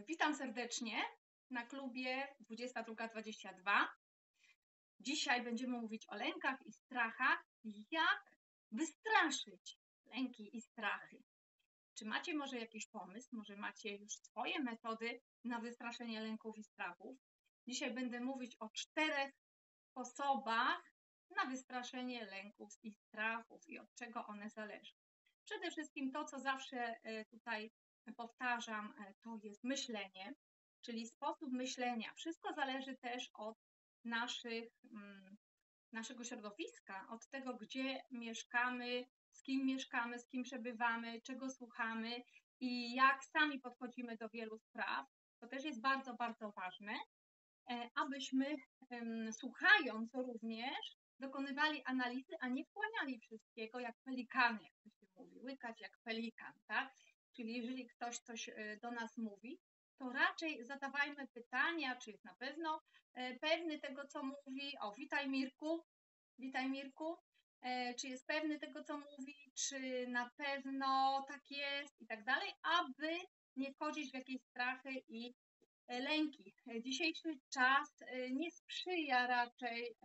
Witam serdecznie na klubie 22.22. Dzisiaj będziemy mówić o lękach i strachach, jak wystraszyć lęki i strachy. Czy macie może jakiś pomysł? Może macie już swoje metody na wystraszenie lęków i strachów? Dzisiaj będę mówić o czterech sposobach na wystraszenie lęków i strachów i od czego one zależą. Przede wszystkim to, co zawsze e, tutaj powtarzam, e, to jest myślenie, czyli sposób myślenia. Wszystko zależy też od naszych, mm, naszego środowiska, od tego, gdzie mieszkamy, z kim mieszkamy, z kim przebywamy, czego słuchamy i jak sami podchodzimy do wielu spraw. To też jest bardzo, bardzo ważne, e, abyśmy słuchając również dokonywali analizy, a nie wchłaniali wszystkiego jak pelikany, jak to się mówi, łykać jak pelikan, tak? Czyli jeżeli ktoś coś e, do nas mówi, to raczej zadawajmy pytania, czy jest na pewno e, pewny tego, co mówi. O, witaj Mirku, witaj Mirku. E, czy jest pewny tego, co mówi, czy na pewno tak jest i tak dalej, aby nie wchodzić w jakieś strachy i lęki. Dzisiejszy czas nie sprzyja raczej,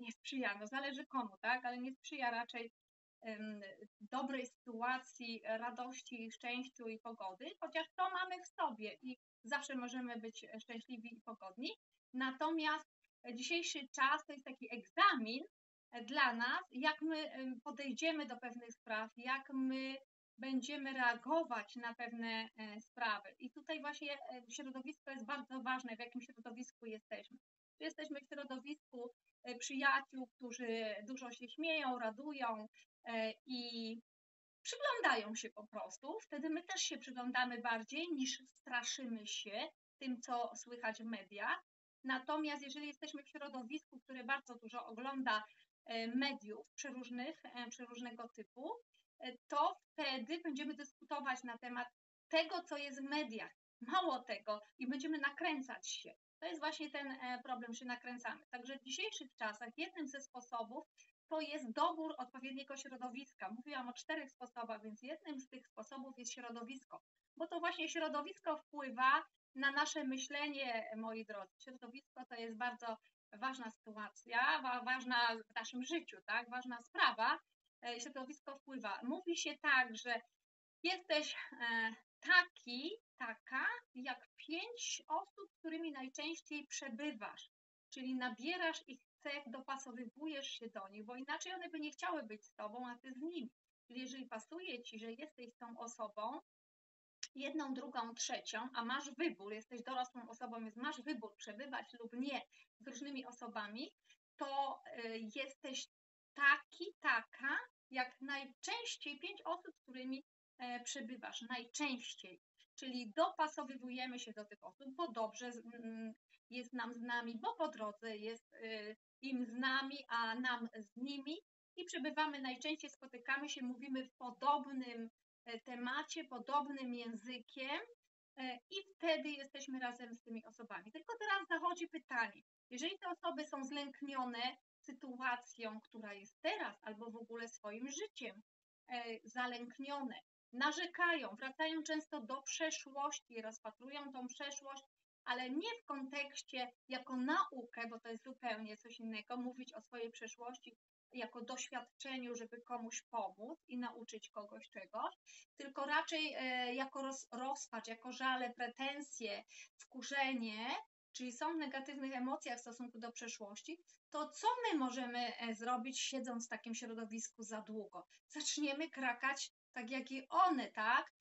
nie sprzyja, no zależy komu, tak, ale nie sprzyja raczej dobrej sytuacji, radości, szczęściu i pogody, chociaż to mamy w sobie i zawsze możemy być szczęśliwi i pogodni. Natomiast dzisiejszy czas to jest taki egzamin dla nas, jak my podejdziemy do pewnych spraw, jak my będziemy reagować na pewne e, sprawy. I tutaj właśnie e, środowisko jest bardzo ważne, w jakim środowisku jesteśmy. Czy jesteśmy w środowisku przyjaciół, którzy dużo się śmieją, radują, E, i przyglądają się po prostu. Wtedy my też się przyglądamy bardziej niż straszymy się tym, co słychać w mediach. Natomiast jeżeli jesteśmy w środowisku, które bardzo dużo ogląda e, mediów przeróżnych, e, przeróżnego typu, to wtedy będziemy dyskutować na temat tego, co jest w mediach. Mało tego, i będziemy nakręcać się. To jest właśnie ten problem, że nakręcamy. Także w dzisiejszych czasach jednym ze sposobów to jest dobór odpowiedniego środowiska. Mówiłam o czterech sposobach, więc jednym z tych sposobów jest środowisko, bo to właśnie środowisko wpływa na nasze myślenie, moi drodzy. Środowisko to jest bardzo ważna sytuacja, ważna w naszym życiu, tak? Ważna sprawa. E, środowisko wpływa. Mówi się tak, że jesteś e, taki, taka, jak pięć osób, z którymi najczęściej przebywasz, czyli nabierasz ich cech dopasowywujesz się do nich, bo inaczej one by nie chciały być z tobą, a ty z nimi. Czyli jeżeli pasuje ci, że jesteś tą osobą, jedną, drugą, trzecią, a masz wybór, jesteś dorosłą osobą, więc masz wybór przebywać lub nie z różnymi osobami, to y, jesteś taki, taka, jak najczęściej pięć osób, z którymi przebywasz, najczęściej. Czyli dopasowywujemy się do tych osób, bo dobrze jest nam z nami, bo po drodze jest y, im z nami, a nam z nimi i przebywamy najczęściej, spotykamy się, mówimy w podobnym e, temacie, podobnym językiem e, i wtedy jesteśmy razem z tymi osobami. Tylko teraz zachodzi pytanie, jeżeli te osoby są zlęknione sytuacją, która jest teraz, albo w ogóle swoim życiem e, zalęknione, narzekają, wracają często do przeszłości, rozpatrują tą przeszłość ale nie w kontekście jako naukę, bo to jest zupełnie coś innego, mówić o swojej przeszłości jako doświadczeniu, żeby komuś pomóc i nauczyć kogoś czegoś, tylko raczej e, jako roz, rozpacz, jako żale, pretensje, wkurzenie, czyli są w negatywnych emocjach w stosunku do przeszłości, to co my możemy e, zrobić, siedząc w takim środowisku za długo? Zaczniemy krakać tak jak i one, tak?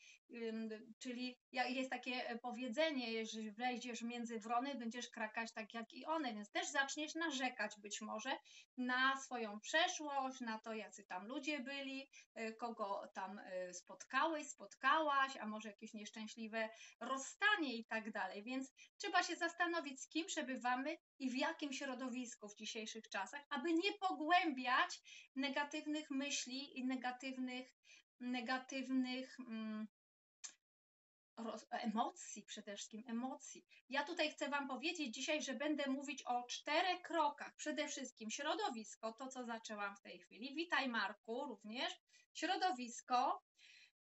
Czyli jest takie e, powiedzenie, jeżeli wejdziesz między wrony, będziesz krakać tak jak i one, więc też zaczniesz narzekać być może na swoją przeszłość, na to, jacy tam ludzie byli, e, kogo tam e, spotkałeś, spotkałaś, a może jakieś nieszczęśliwe rozstanie i tak dalej. Więc trzeba się zastanowić, z kim przebywamy i w jakim środowisku w dzisiejszych czasach, aby nie pogłębiać negatywnych myśli i negatywnych negatywnych mm, emocji, przede wszystkim emocji. Ja tutaj chcę Wam powiedzieć dzisiaj, że będę mówić o czterech krokach. Przede wszystkim środowisko, to co zaczęłam w tej chwili. Witaj Marku również. Środowisko,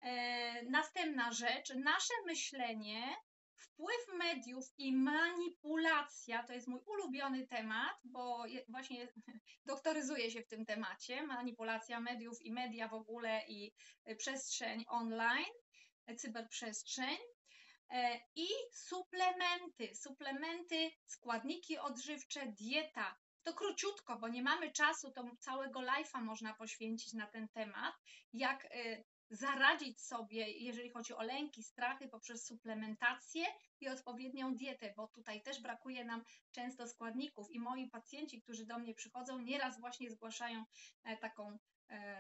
E, następna rzecz, nasze myślenie, wpływ mediów i manipulacja, to jest mój ulubiony temat, bo właśnie doktoryzuję się w tym temacie, manipulacja mediów i media w ogóle i przestrzeń online, cyberprzestrzeń. E, I suplementy, suplementy, składniki odżywcze, dieta. To króciutko, bo nie mamy czasu, to całego live'a można poświęcić na ten temat, jak e, zaradzić sobie, jeżeli chodzi o lęki, strachy, poprzez suplementację i odpowiednią dietę, bo tutaj też brakuje nam często składników i moi pacjenci, którzy do mnie przychodzą, nieraz właśnie zgłaszają e, taką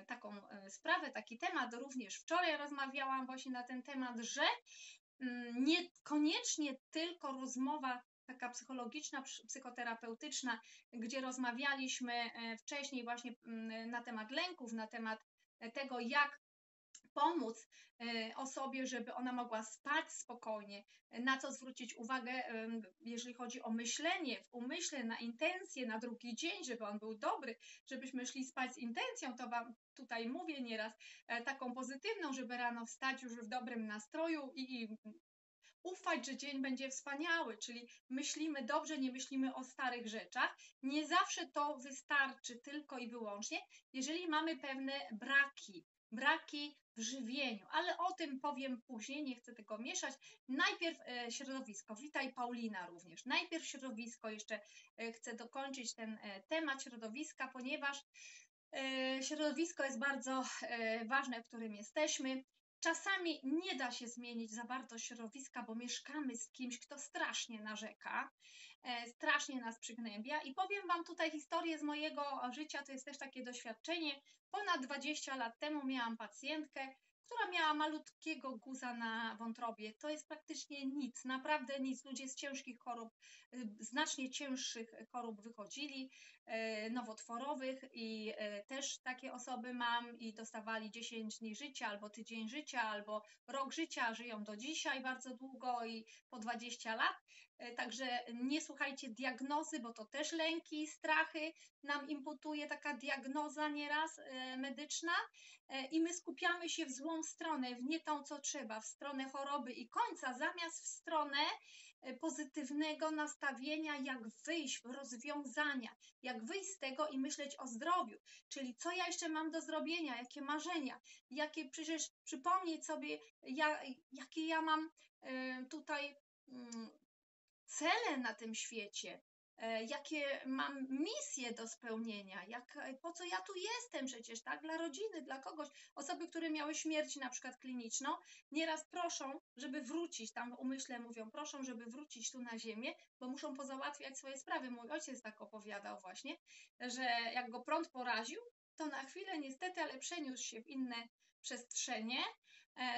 taką sprawę, taki temat. Również wczoraj rozmawiałam właśnie na ten temat, że Mm, niekoniecznie tylko rozmowa taka psychologiczna, psychoterapeutyczna, gdzie rozmawialiśmy e, wcześniej właśnie mm, na temat lęków, na temat e, tego, jak pomóc e, osobie, żeby ona mogła spać spokojnie, na co zwrócić uwagę, jeżeli chodzi o myślenie, w umyśle, na intencje, na drugi dzień, żeby on był dobry, żebyśmy szli spać z intencją, to Wam tutaj mówię nieraz, e, taką pozytywną, żeby rano wstać już w dobrym nastroju i ufać, że dzień będzie wspaniały, czyli myślimy dobrze, nie myślimy o starych rzeczach. Nie zawsze to wystarczy tylko i wyłącznie, jeżeli mamy pewne braki, braki w żywieniu, ale o tym powiem później, nie chcę tego mieszać. Najpierw e, środowisko. Witaj Paulina również. Najpierw środowisko, jeszcze e, chcę dokończyć ten e, temat środowiska, ponieważ środowisko jest bardzo ważne, w którym jesteśmy. Czasami nie da się zmienić za bardzo środowiska, bo mieszkamy z kimś, kto strasznie narzeka, strasznie nas przygnębia. I powiem Wam tutaj historię z mojego życia, to jest też takie doświadczenie. Ponad 20 lat temu miałam pacjentkę, która miała malutkiego guza na wątrobie. To jest praktycznie nic, naprawdę nic. Ludzie z ciężkich chorób, y, znacznie cięższych chorób wychodzili, nowotworowych i y, też takie osoby mam i dostawali 10 dni życia, albo tydzień życia, albo rok życia, żyją do dzisiaj bardzo długo i po 20 lat. E, także nie słuchajcie diagnozy, bo to też lęki, strachy nam imputuje taka diagnoza nieraz e, medyczna e, i my skupiamy się w złą stronę, w nie tą, co trzeba, w stronę choroby i końca, zamiast w stronę pozytywnego nastawienia, jak wyjść, rozwiązania, jak wyjść z tego i myśleć o zdrowiu, czyli co ja jeszcze mam do zrobienia, jakie marzenia, jakie przecież przypomnieć sobie, ja, jakie ja mam tutaj mm, cele na tym świecie, e, jakie mam misje do spełnienia, jak, e, po co ja tu jestem przecież, tak, dla rodziny, dla kogoś. Osoby, które miały śmierć na przykład kliniczną, nieraz proszą, żeby wrócić, tam w umyśle mówią, proszą, żeby wrócić tu na ziemię, bo muszą pozałatwiać swoje sprawy. Mój ojciec tak opowiadał właśnie, że jak go prąd poraził, to na chwilę niestety, ale przeniósł się w inne przestrzenie E,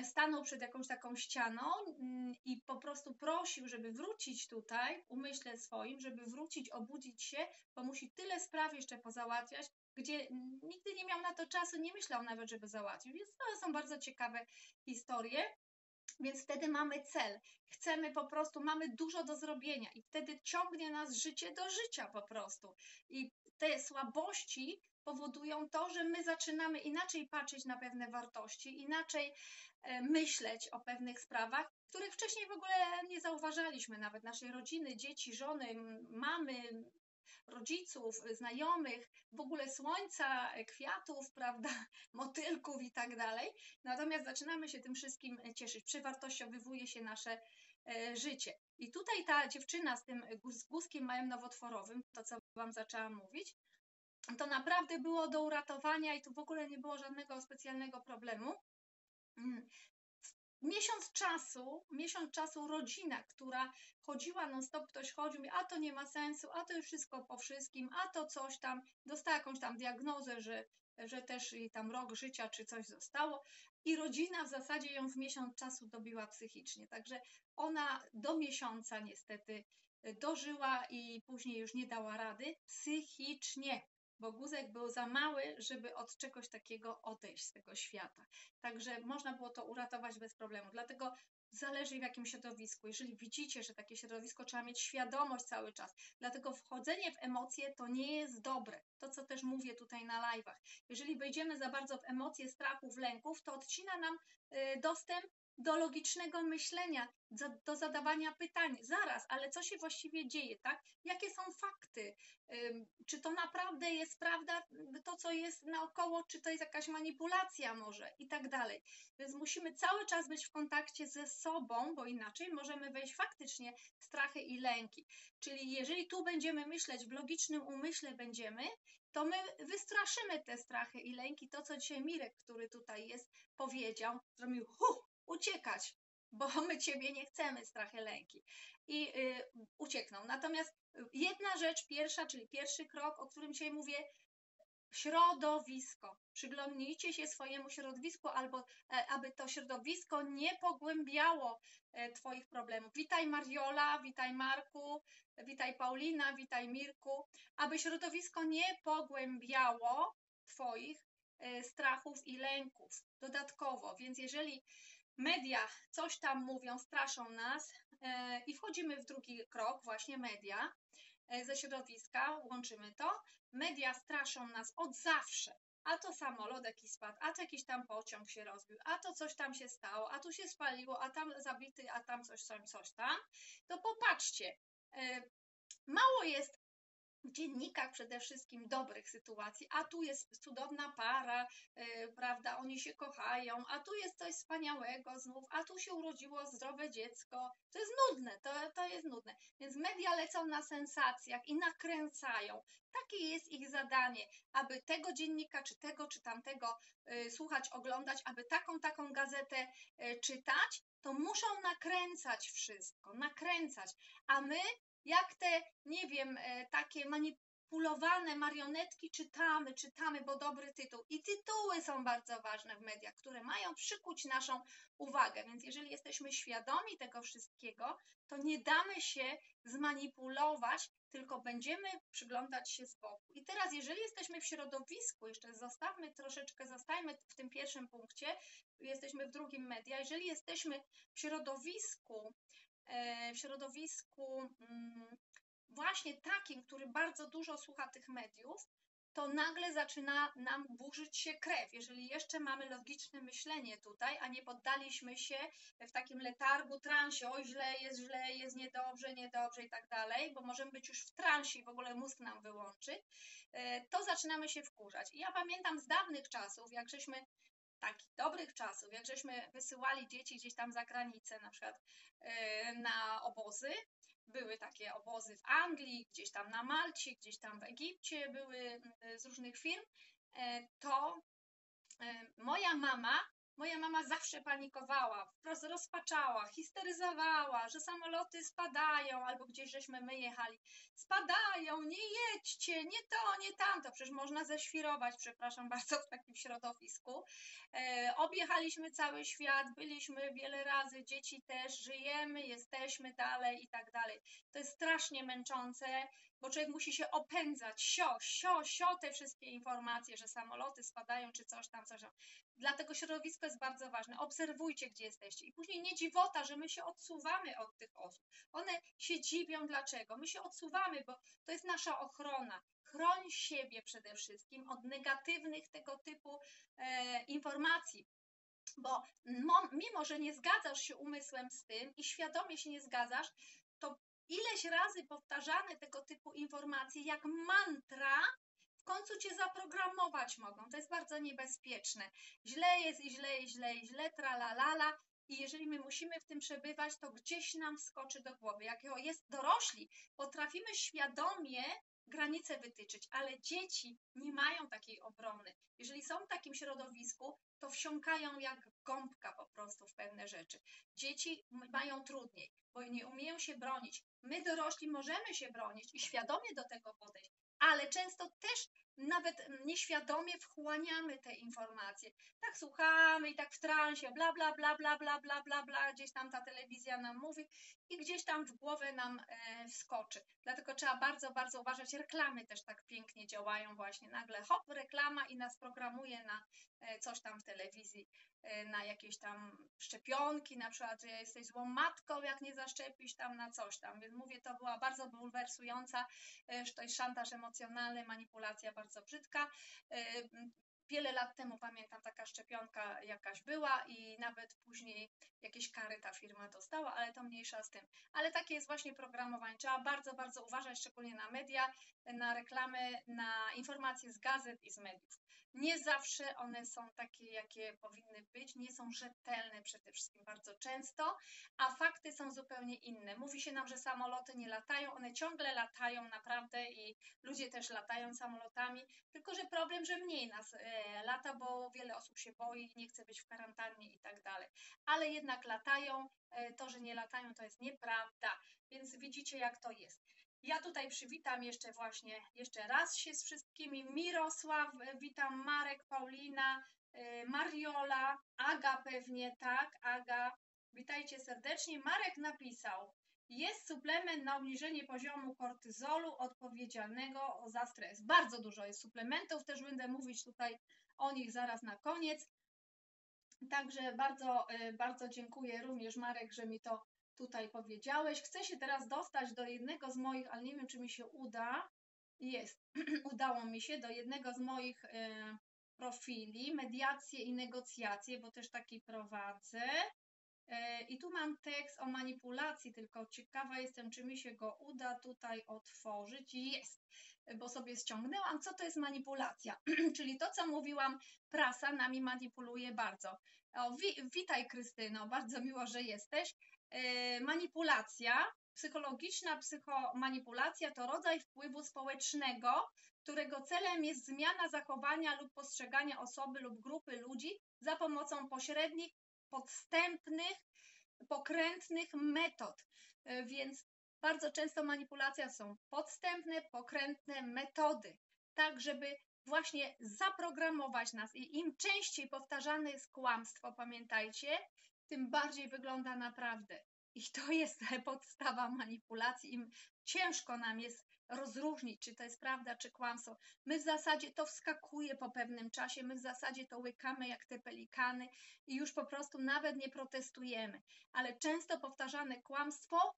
stanął przed jakąś taką ścianą mm, i po prostu prosił, żeby wrócić tutaj, w umyśle swoim, żeby wrócić, obudzić się, bo musi tyle spraw jeszcze pozałatwiać, gdzie nigdy nie miał na to czasu, nie myślał nawet, żeby załatwić. Więc to są bardzo ciekawe historie. Więc wtedy mamy cel. Chcemy po prostu, mamy dużo do zrobienia i wtedy ciągnie nas życie do życia po prostu. I te słabości powodują to, że my zaczynamy inaczej patrzeć na pewne wartości, inaczej e, myśleć o pewnych sprawach, których wcześniej w ogóle nie zauważaliśmy, nawet naszej rodziny, dzieci, żony, mamy, rodziców, znajomych, w ogóle słońca, kwiatów, prawda, motylków i tak dalej. Natomiast zaczynamy się tym wszystkim cieszyć, przewartościowywuje się nasze e, życie. I tutaj ta dziewczyna z tym z guzkiem małym nowotworowym, to co Wam zaczęłam mówić, to naprawdę było do uratowania i tu w ogóle nie było żadnego specjalnego problemu. Mm. Miesiąc czasu, miesiąc czasu rodzina, która chodziła non stop, ktoś chodził, a to nie ma sensu, a to już wszystko po wszystkim, a to coś tam, dostała jakąś tam diagnozę, że, że też jej tam rok życia czy coś zostało i rodzina w zasadzie ją w miesiąc czasu dobiła psychicznie. Także ona do miesiąca niestety dożyła i później już nie dała rady psychicznie bo guzek był za mały, żeby od czegoś takiego odejść z tego świata. Także można było to uratować bez problemu. Dlatego zależy w jakim środowisku. Jeżeli widzicie, że takie środowisko trzeba mieć świadomość cały czas. Dlatego wchodzenie w emocje to nie jest dobre. To, co też mówię tutaj na live'ach. Jeżeli wejdziemy za bardzo w emocje strachów, lęków, to odcina nam y, dostęp do logicznego myślenia, do zadawania pytań. Zaraz, ale co się właściwie dzieje, tak? Jakie są fakty? Czy to naprawdę jest prawda, to co jest naokoło, czy to jest jakaś manipulacja może i tak dalej. Więc musimy cały czas być w kontakcie ze sobą, bo inaczej możemy wejść faktycznie w strachy i lęki. Czyli jeżeli tu będziemy myśleć, w logicznym umyśle będziemy, to my wystraszymy te strachy i lęki. To, co dzisiaj Mirek, który tutaj jest, powiedział, zrobił hu, uciekać, bo my ciebie nie chcemy, strachy, lęki. I y, uciekną. Natomiast jedna rzecz, pierwsza, czyli pierwszy krok, o którym dzisiaj mówię, środowisko. Przyglądnijcie się swojemu środowisku, albo e, aby to środowisko nie pogłębiało e, Twoich problemów. Witaj Mariola, witaj Marku, witaj Paulina, witaj Mirku. Aby środowisko nie pogłębiało Twoich e, strachów i lęków dodatkowo. Więc jeżeli media coś tam mówią, straszą nas e, i wchodzimy w drugi krok, właśnie media e, ze środowiska, łączymy to. Media straszą nas od zawsze. A to samolot jakiś spadł, a to jakiś tam pociąg się rozbił, a to coś tam się stało, a tu się spaliło, a tam zabity, a tam coś, coś, coś tam. To popatrzcie, e, mało jest dziennikach przede wszystkim dobrych sytuacji, a tu jest cudowna para, yy, prawda, oni się kochają, a tu jest coś wspaniałego znów, a tu się urodziło zdrowe dziecko. To jest nudne, to, to jest nudne. Więc media lecą na sensacjach i nakręcają. Takie jest ich zadanie, aby tego dziennika, czy tego, czy tamtego yy, słuchać, oglądać, aby taką, taką gazetę yy, czytać, to muszą nakręcać wszystko, nakręcać, a my jak te, nie wiem, e, takie manipulowane marionetki czytamy, czytamy, bo dobry tytuł. I tytuły są bardzo ważne w mediach, które mają przykuć naszą uwagę. Więc jeżeli jesteśmy świadomi tego wszystkiego, to nie damy się zmanipulować, tylko będziemy przyglądać się z boku. I teraz, jeżeli jesteśmy w środowisku, jeszcze zostawmy troszeczkę, zostajmy w tym pierwszym punkcie, jesteśmy w drugim media, jeżeli jesteśmy w środowisku, w środowisku mm, właśnie takim, który bardzo dużo słucha tych mediów, to nagle zaczyna nam burzyć się krew. Jeżeli jeszcze mamy logiczne myślenie tutaj, a nie poddaliśmy się w takim letargu, transie, o źle jest, źle jest, niedobrze, niedobrze i tak dalej, bo możemy być już w transie i w ogóle mózg nam wyłączy, e, to zaczynamy się wkurzać. I ja pamiętam z dawnych czasów, jak żeśmy takich dobrych czasów, jak żeśmy wysyłali dzieci gdzieś tam za granicę, na przykład e, na obozy, były takie obozy w Anglii, gdzieś tam na Malcie, gdzieś tam w Egipcie, były z różnych firm, e, to e, moja mama Moja mama zawsze panikowała, wprost rozpaczała, histeryzowała, że samoloty spadają, albo gdzieś żeśmy my jechali. Spadają, nie jedźcie, nie to, nie tamto. Przecież można ześwirować, przepraszam bardzo, w takim środowisku. E, objechaliśmy cały świat, byliśmy wiele razy, dzieci też, żyjemy, jesteśmy dalej i tak dalej. To jest strasznie męczące, bo człowiek musi się opędzać, sio, sio, sio te wszystkie informacje, że samoloty spadają, czy coś tam, coś tam. Dlatego środowisko jest bardzo ważne. Obserwujcie, gdzie jesteście. I później nie dziwota, że my się odsuwamy od tych osób. One się dziwią, dlaczego. My się odsuwamy, bo to jest nasza ochrona. Chroń siebie przede wszystkim od negatywnych tego typu e, informacji. Bo mimo, że nie zgadzasz się umysłem z tym i świadomie się nie zgadzasz, ileś razy powtarzane tego typu informacje jak mantra końcu cię zaprogramować mogą. To jest bardzo niebezpieczne. Źle jest i źle i źle i źle, tralalala. I jeżeli my musimy w tym przebywać, to gdzieś nam skoczy do głowy. Jak jest dorośli, potrafimy świadomie granice wytyczyć, ale dzieci nie mają takiej obrony. Jeżeli są w takim środowisku, to wsiąkają jak gąbka po prostu w pewne rzeczy. Dzieci mają trudniej, bo nie umieją się bronić. My dorośli możemy się bronić i świadomie do tego podejść, ale często też nawet nieświadomie wchłaniamy te informacje. Tak słuchamy i tak w transie, bla, bla, bla, bla, bla, bla, bla, bla, gdzieś tam ta telewizja nam mówi i gdzieś tam w głowę nam e, wskoczy. Dlatego trzeba bardzo, bardzo uważać. Reklamy też tak pięknie działają właśnie. Nagle hop, reklama i nas programuje na e, coś tam w telewizji, e, na jakieś tam szczepionki, na przykład, że jesteś złą matką, jak nie zaszczepisz tam na coś tam. Więc mówię, to była bardzo bulwersująca, że to jest szantaż emocjonalny, manipulacja bardzo brzydka. Wiele lat temu pamiętam, taka szczepionka jakaś była i nawet później jakieś kary ta firma dostała, ale to mniejsza z tym. Ale takie jest właśnie programowanie. Trzeba bardzo, bardzo uważać, szczególnie na media, na reklamy, na informacje z gazet i z mediów. Nie zawsze one są takie, jakie powinny być, nie są rzetelne przede wszystkim bardzo często, a fakty są zupełnie inne. Mówi się nam, że samoloty nie latają, one ciągle latają naprawdę i ludzie też latają samolotami, tylko że problem, że mniej nas e, lata, bo wiele osób się boi, nie chce być w kwarantannie i tak dalej. Ale jednak latają, e, to, że nie latają, to jest nieprawda, więc widzicie, jak to jest. Ja tutaj przywitam jeszcze właśnie, jeszcze raz się z wszystkimi. Mirosław, witam Marek, Paulina, y, Mariola, Aga pewnie, tak, Aga. Witajcie serdecznie. Marek napisał, jest suplement na obniżenie poziomu kortyzolu odpowiedzialnego za stres. Bardzo dużo jest suplementów, też będę mówić tutaj o nich zaraz na koniec. Także bardzo, y, bardzo dziękuję również Marek, że mi to tutaj powiedziałeś. Chcę się teraz dostać do jednego z moich, ale nie wiem, czy mi się uda. Jest, udało mi się do jednego z moich e, profili, mediacje i negocjacje, bo też taki prowadzę. E, I tu mam tekst o manipulacji, tylko ciekawa jestem, czy mi się go uda tutaj otworzyć. Jest, bo sobie ściągnęłam. Co to jest manipulacja? Czyli to, co mówiłam, prasa nami manipuluje bardzo. O, wi witaj Krystyno, bardzo miło, że jesteś. E, manipulacja, psychologiczna psychomanipulacja to rodzaj wpływu społecznego, którego celem jest zmiana zachowania lub postrzegania osoby lub grupy ludzi za pomocą pośrednich, podstępnych, pokrętnych metod. E, więc bardzo często manipulacja są podstępne, pokrętne metody, tak żeby właśnie zaprogramować nas i im częściej powtarzane jest kłamstwo, pamiętajcie, tym bardziej wygląda naprawdę. I to jest podstawa manipulacji. Im ciężko nam jest rozróżnić, czy to jest prawda, czy kłamstwo. My w zasadzie to wskakuje po pewnym czasie, my w zasadzie to łykamy jak te pelikany i już po prostu nawet nie protestujemy. Ale często powtarzane kłamstwo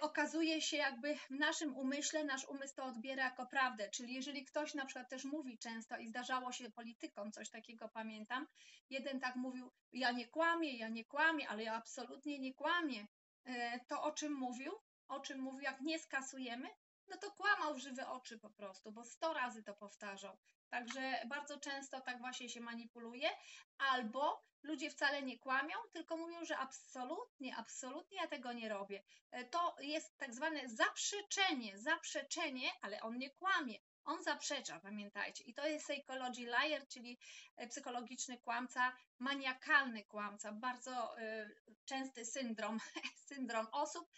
okazuje się jakby w naszym umyśle, nasz umysł to odbiera jako prawdę. Czyli jeżeli ktoś na przykład też mówi często i zdarzało się politykom, coś takiego pamiętam, jeden tak mówił, ja nie kłamię, ja nie kłamię, ale ja absolutnie nie kłamię. Y, to o czym mówił? O czym mówił, jak nie skasujemy? No to kłamał w żywe oczy po prostu, bo sto razy to powtarzał. Także bardzo często tak właśnie się manipuluje, albo ludzie wcale nie kłamią, tylko mówią, że absolutnie, absolutnie ja tego nie robię. E, to jest tak zwane zaprzeczenie, zaprzeczenie, ale on nie kłamie. On zaprzecza, pamiętajcie. I to jest psychology liar, czyli e, psychologiczny kłamca, maniakalny kłamca, bardzo e, częsty syndrom, syndrom osób,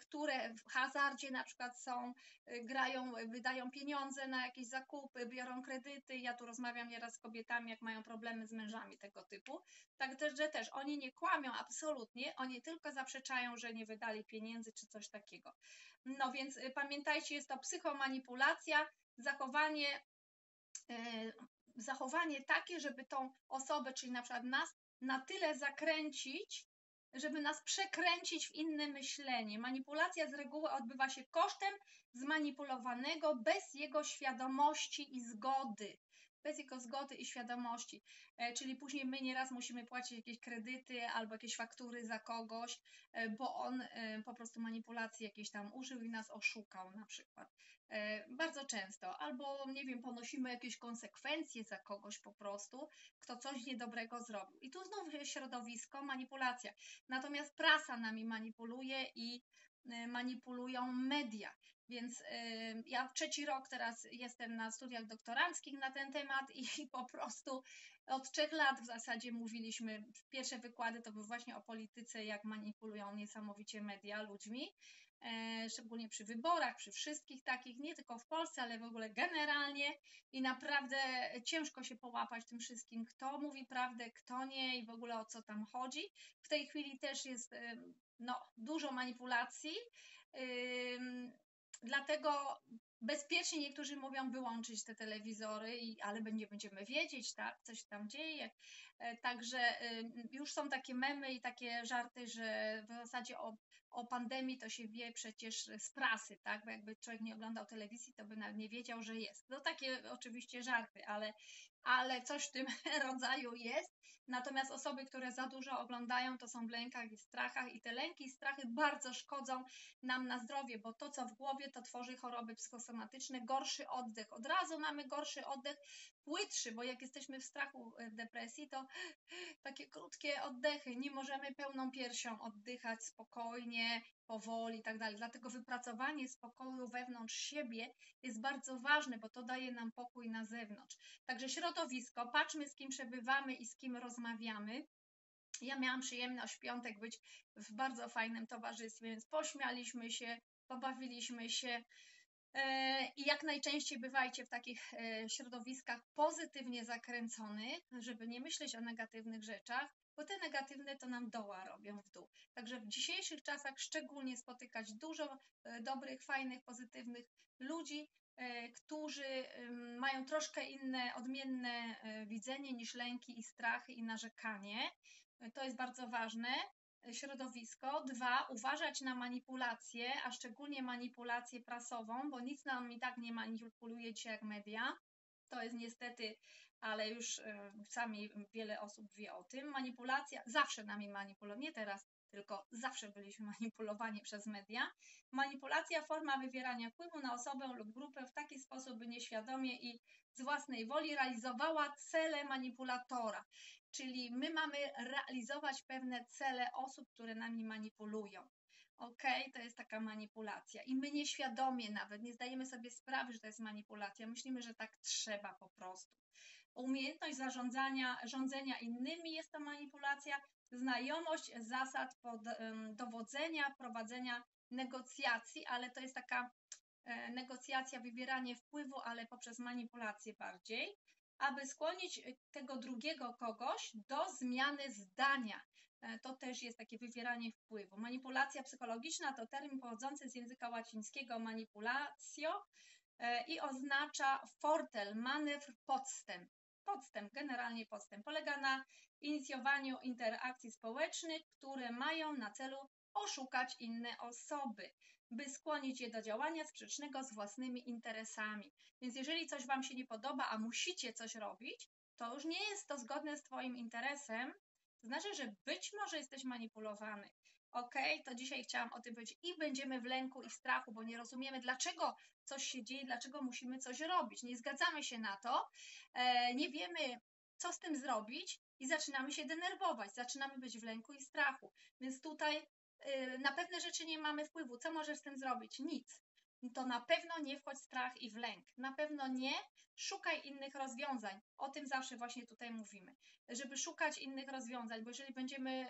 które w hazardzie na przykład są, grają, wydają pieniądze na jakieś zakupy, biorą kredyty. Ja tu rozmawiam nieraz z kobietami, jak mają problemy z mężami tego typu. Także że też oni nie kłamią absolutnie, oni tylko zaprzeczają, że nie wydali pieniędzy czy coś takiego. No więc pamiętajcie, jest to psychomanipulacja, zachowanie, e, zachowanie takie, żeby tą osobę, czyli na przykład nas, na tyle zakręcić, żeby nas przekręcić w inne myślenie. Manipulacja z reguły odbywa się kosztem zmanipulowanego bez jego świadomości i zgody bez jego zgody i świadomości. E, czyli później my nieraz musimy płacić jakieś kredyty albo jakieś faktury za kogoś, e, bo on e, po prostu manipulacji jakieś tam użył i nas oszukał na przykład. Bardzo często. Albo, nie wiem, ponosimy jakieś konsekwencje za kogoś po prostu, kto coś niedobrego zrobił. I tu znów środowisko, manipulacja. Natomiast prasa nami manipuluje i manipulują media. Więc y, ja trzeci rok teraz jestem na studiach doktoranckich na ten temat i po prostu od trzech lat w zasadzie mówiliśmy, pierwsze wykłady to były właśnie o polityce, jak manipulują niesamowicie media ludźmi, e, szczególnie przy wyborach, przy wszystkich takich, nie tylko w Polsce, ale w ogóle generalnie i naprawdę ciężko się połapać tym wszystkim, kto mówi prawdę, kto nie i w ogóle o co tam chodzi. W tej chwili też jest e, no, dużo manipulacji. Dlatego bezpiecznie niektórzy mówią wyłączyć te telewizory, ale nie będziemy wiedzieć, tak, coś tam dzieje. E, także już są takie memy i takie żarty, że w zasadzie o, o pandemii to się wie przecież z prasy, tak, bo jakby człowiek nie oglądał telewizji, to by nawet nie wiedział, że jest. No takie oczywiście żarty, ale, ale coś w tym rodzaju jest. Natomiast osoby, które za dużo oglądają, to są w lękach i strachach, i te lęki i strachy bardzo szkodzą nam na zdrowie, bo to, co w głowie, to tworzy choroby psychosomatyczne, gorszy oddech. Od razu mamy gorszy oddech, płytszy, bo jak jesteśmy w strachu, e, w depresji, to takie krótkie oddechy, nie możemy pełną piersią oddychać spokojnie, powoli i tak dalej. Dlatego wypracowanie spokoju wewnątrz siebie jest bardzo ważne, bo to daje nam pokój na zewnątrz. Także środowisko, patrzmy z kim przebywamy i z kim rozmawiamy. Ja miałam przyjemność w piątek być w bardzo fajnym towarzystwie, więc pośmialiśmy się, pobawiliśmy się. E, I jak najczęściej bywajcie w takich e, środowiskach pozytywnie zakręconych, żeby nie myśleć o negatywnych rzeczach, bo te negatywne to nam doła robią w dół. Także w dzisiejszych czasach szczególnie spotykać dużo e, dobrych, fajnych, pozytywnych ludzi, którzy mają troszkę inne, odmienne widzenie niż lęki i strachy i narzekanie. To jest bardzo ważne środowisko. Dwa, uważać na manipulację, a szczególnie manipulację prasową, bo nic nam i tak nie manipuluje dzisiaj jak media. To jest niestety, ale już e, sami wiele osób wie o tym. Manipulacja zawsze nami manipuluje, nie teraz, tylko zawsze byliśmy manipulowani przez media. Manipulacja, forma wywierania wpływu na osobę lub grupę w taki sposób, by nieświadomie i z własnej woli realizowała cele manipulatora. Czyli my mamy realizować pewne cele osób, które nami manipulują. Ok, to jest taka manipulacja. I my nieświadomie nawet nie zdajemy sobie sprawy, że to jest manipulacja. Myślimy, że tak trzeba po prostu. Umiejętność zarządzania, rządzenia innymi jest to manipulacja. Znajomość zasad pod, dowodzenia, prowadzenia negocjacji, ale to jest taka e, negocjacja, wywieranie wpływu, ale poprzez manipulację bardziej aby skłonić y, tego drugiego kogoś do zmiany zdania. E, to też jest takie wywieranie wpływu. Manipulacja psychologiczna to termin pochodzący z języka łacińskiego manipulatio e, i oznacza fortel, manewr, podstęp. Podstęp, generalnie podstęp, polega na inicjowaniu interakcji społecznych, które mają na celu oszukać inne osoby by skłonić je do działania sprzecznego z własnymi interesami. Więc jeżeli coś Wam się nie podoba, a musicie coś robić, to już nie jest to zgodne z Twoim interesem, to znaczy, że być może jesteś manipulowany. Ok, to dzisiaj chciałam o tym powiedzieć i będziemy w lęku i strachu, bo nie rozumiemy, dlaczego coś się dzieje, dlaczego musimy coś robić. Nie zgadzamy się na to, e, nie wiemy, co z tym zrobić i zaczynamy się denerwować, zaczynamy być w lęku i strachu. Więc tutaj na pewne rzeczy nie mamy wpływu. Co możesz z tym zrobić? Nic. To na pewno nie wchodź w strach i w lęk. Na pewno nie szukaj innych rozwiązań. O tym zawsze właśnie tutaj mówimy. Żeby szukać innych rozwiązań, bo jeżeli będziemy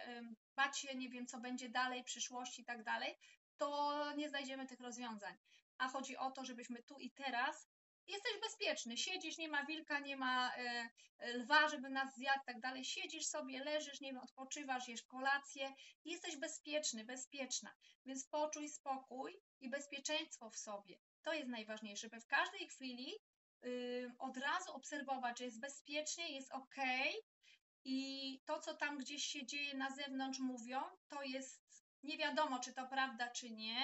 bać się, nie wiem, co będzie dalej, przyszłości i tak dalej, to nie znajdziemy tych rozwiązań. A chodzi o to, żebyśmy tu i teraz jesteś bezpieczny. Siedzisz, nie ma wilka, nie ma e, lwa, żeby nas zjadł, tak dalej. Siedzisz sobie, leżysz, nie wiem, odpoczywasz, jesz kolację. Jesteś bezpieczny, bezpieczna. Więc poczuj spokój i bezpieczeństwo w sobie. To jest najważniejsze, by w każdej chwili y, od razu obserwować, że jest bezpiecznie, jest ok. I to, co tam gdzieś się dzieje na zewnątrz, mówią, to jest nie wiadomo, czy to prawda, czy nie.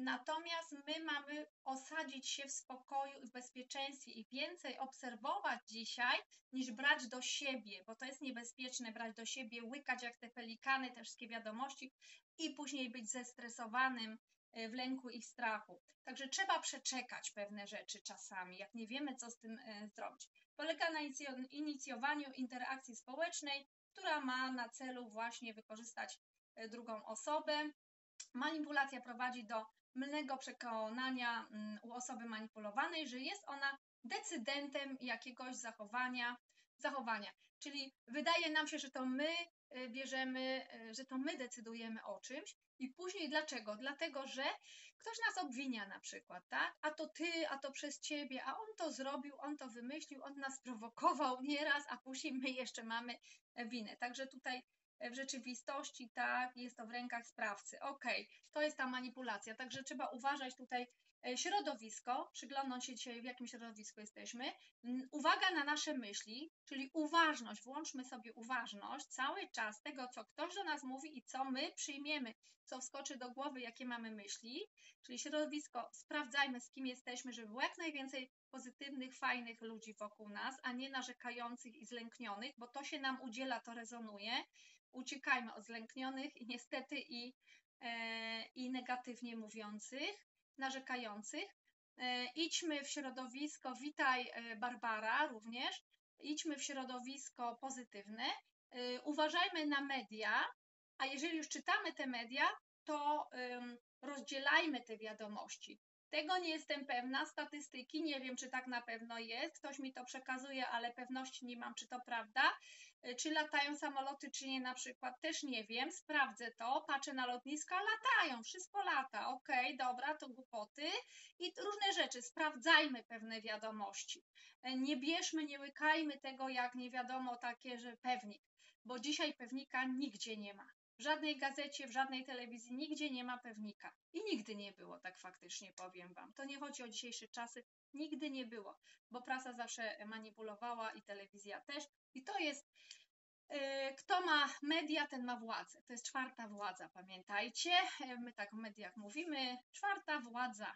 Natomiast my mamy osadzić się w spokoju i w bezpieczeństwie i więcej obserwować dzisiaj, niż brać do siebie, bo to jest niebezpieczne brać do siebie, łykać jak te pelikany, te wszystkie wiadomości i później być zestresowanym e, w lęku i strachu. Także trzeba przeczekać pewne rzeczy czasami, jak nie wiemy, co z tym e, zrobić. Polega na inicjowaniu interakcji społecznej, która ma na celu właśnie wykorzystać E, drugą osobę Manipulacja prowadzi do mylnego przekonania mm, u osoby manipulowanej, że jest ona decydentem jakiegoś zachowania, zachowania. Czyli wydaje nam się, że to my y, bierzemy, y, że to my decydujemy o czymś i później dlaczego? Dlatego, że ktoś nas obwinia na przykład, tak? A to ty, a to przez ciebie, a on to zrobił, on to wymyślił, on nas prowokował nieraz, a później my jeszcze mamy winę. Także tutaj w rzeczywistości, tak, jest to w rękach sprawcy. Okej, okay, to jest ta manipulacja, także trzeba uważać tutaj e, środowisko, przyglądnąć się dzisiaj, w jakim środowisku jesteśmy. Uwaga na nasze myśli, czyli uważność, włączmy sobie uważność cały czas tego, co ktoś do nas mówi i co my przyjmiemy, co wskoczy do głowy, jakie mamy myśli, czyli środowisko, sprawdzajmy, z kim jesteśmy, żeby było jak najwięcej pozytywnych, fajnych ludzi wokół nas, a nie narzekających i zlęknionych, bo to się nam udziela, to rezonuje uciekajmy od zlęknionych i niestety i, e, i negatywnie mówiących, narzekających. E, idźmy w środowisko, witaj e, Barbara również, idźmy w środowisko pozytywne, uważajmy na media, a jeżeli już czytamy te media, to rozdzielajmy te wiadomości. Tego nie jestem pewna, statystyki, nie wiem, czy tak na pewno jest. Ktoś mi to przekazuje, ale pewności nie mam, czy to prawda. Y, czy latają samoloty, czy nie na przykład, też nie wiem. Sprawdzę to, patrzę na lotniska, latają, wszystko lata. Okej, okay, dobra, to głupoty. I różne rzeczy, sprawdzajmy pewne wiadomości. Y, nie bierzmy, nie łykajmy tego jak nie wiadomo takie, że pewnik, bo dzisiaj pewnika nigdzie nie ma. W żadnej gazecie, w żadnej telewizji nigdzie nie ma pewnika. I nigdy nie było, tak faktycznie powiem Wam. To nie chodzi o dzisiejsze czasy, nigdy nie było, bo prasa zawsze manipulowała i telewizja też. I to jest, yy, kto ma media, ten ma władzę. To jest czwarta władza, pamiętajcie. My tak w mediach mówimy, czwarta władza.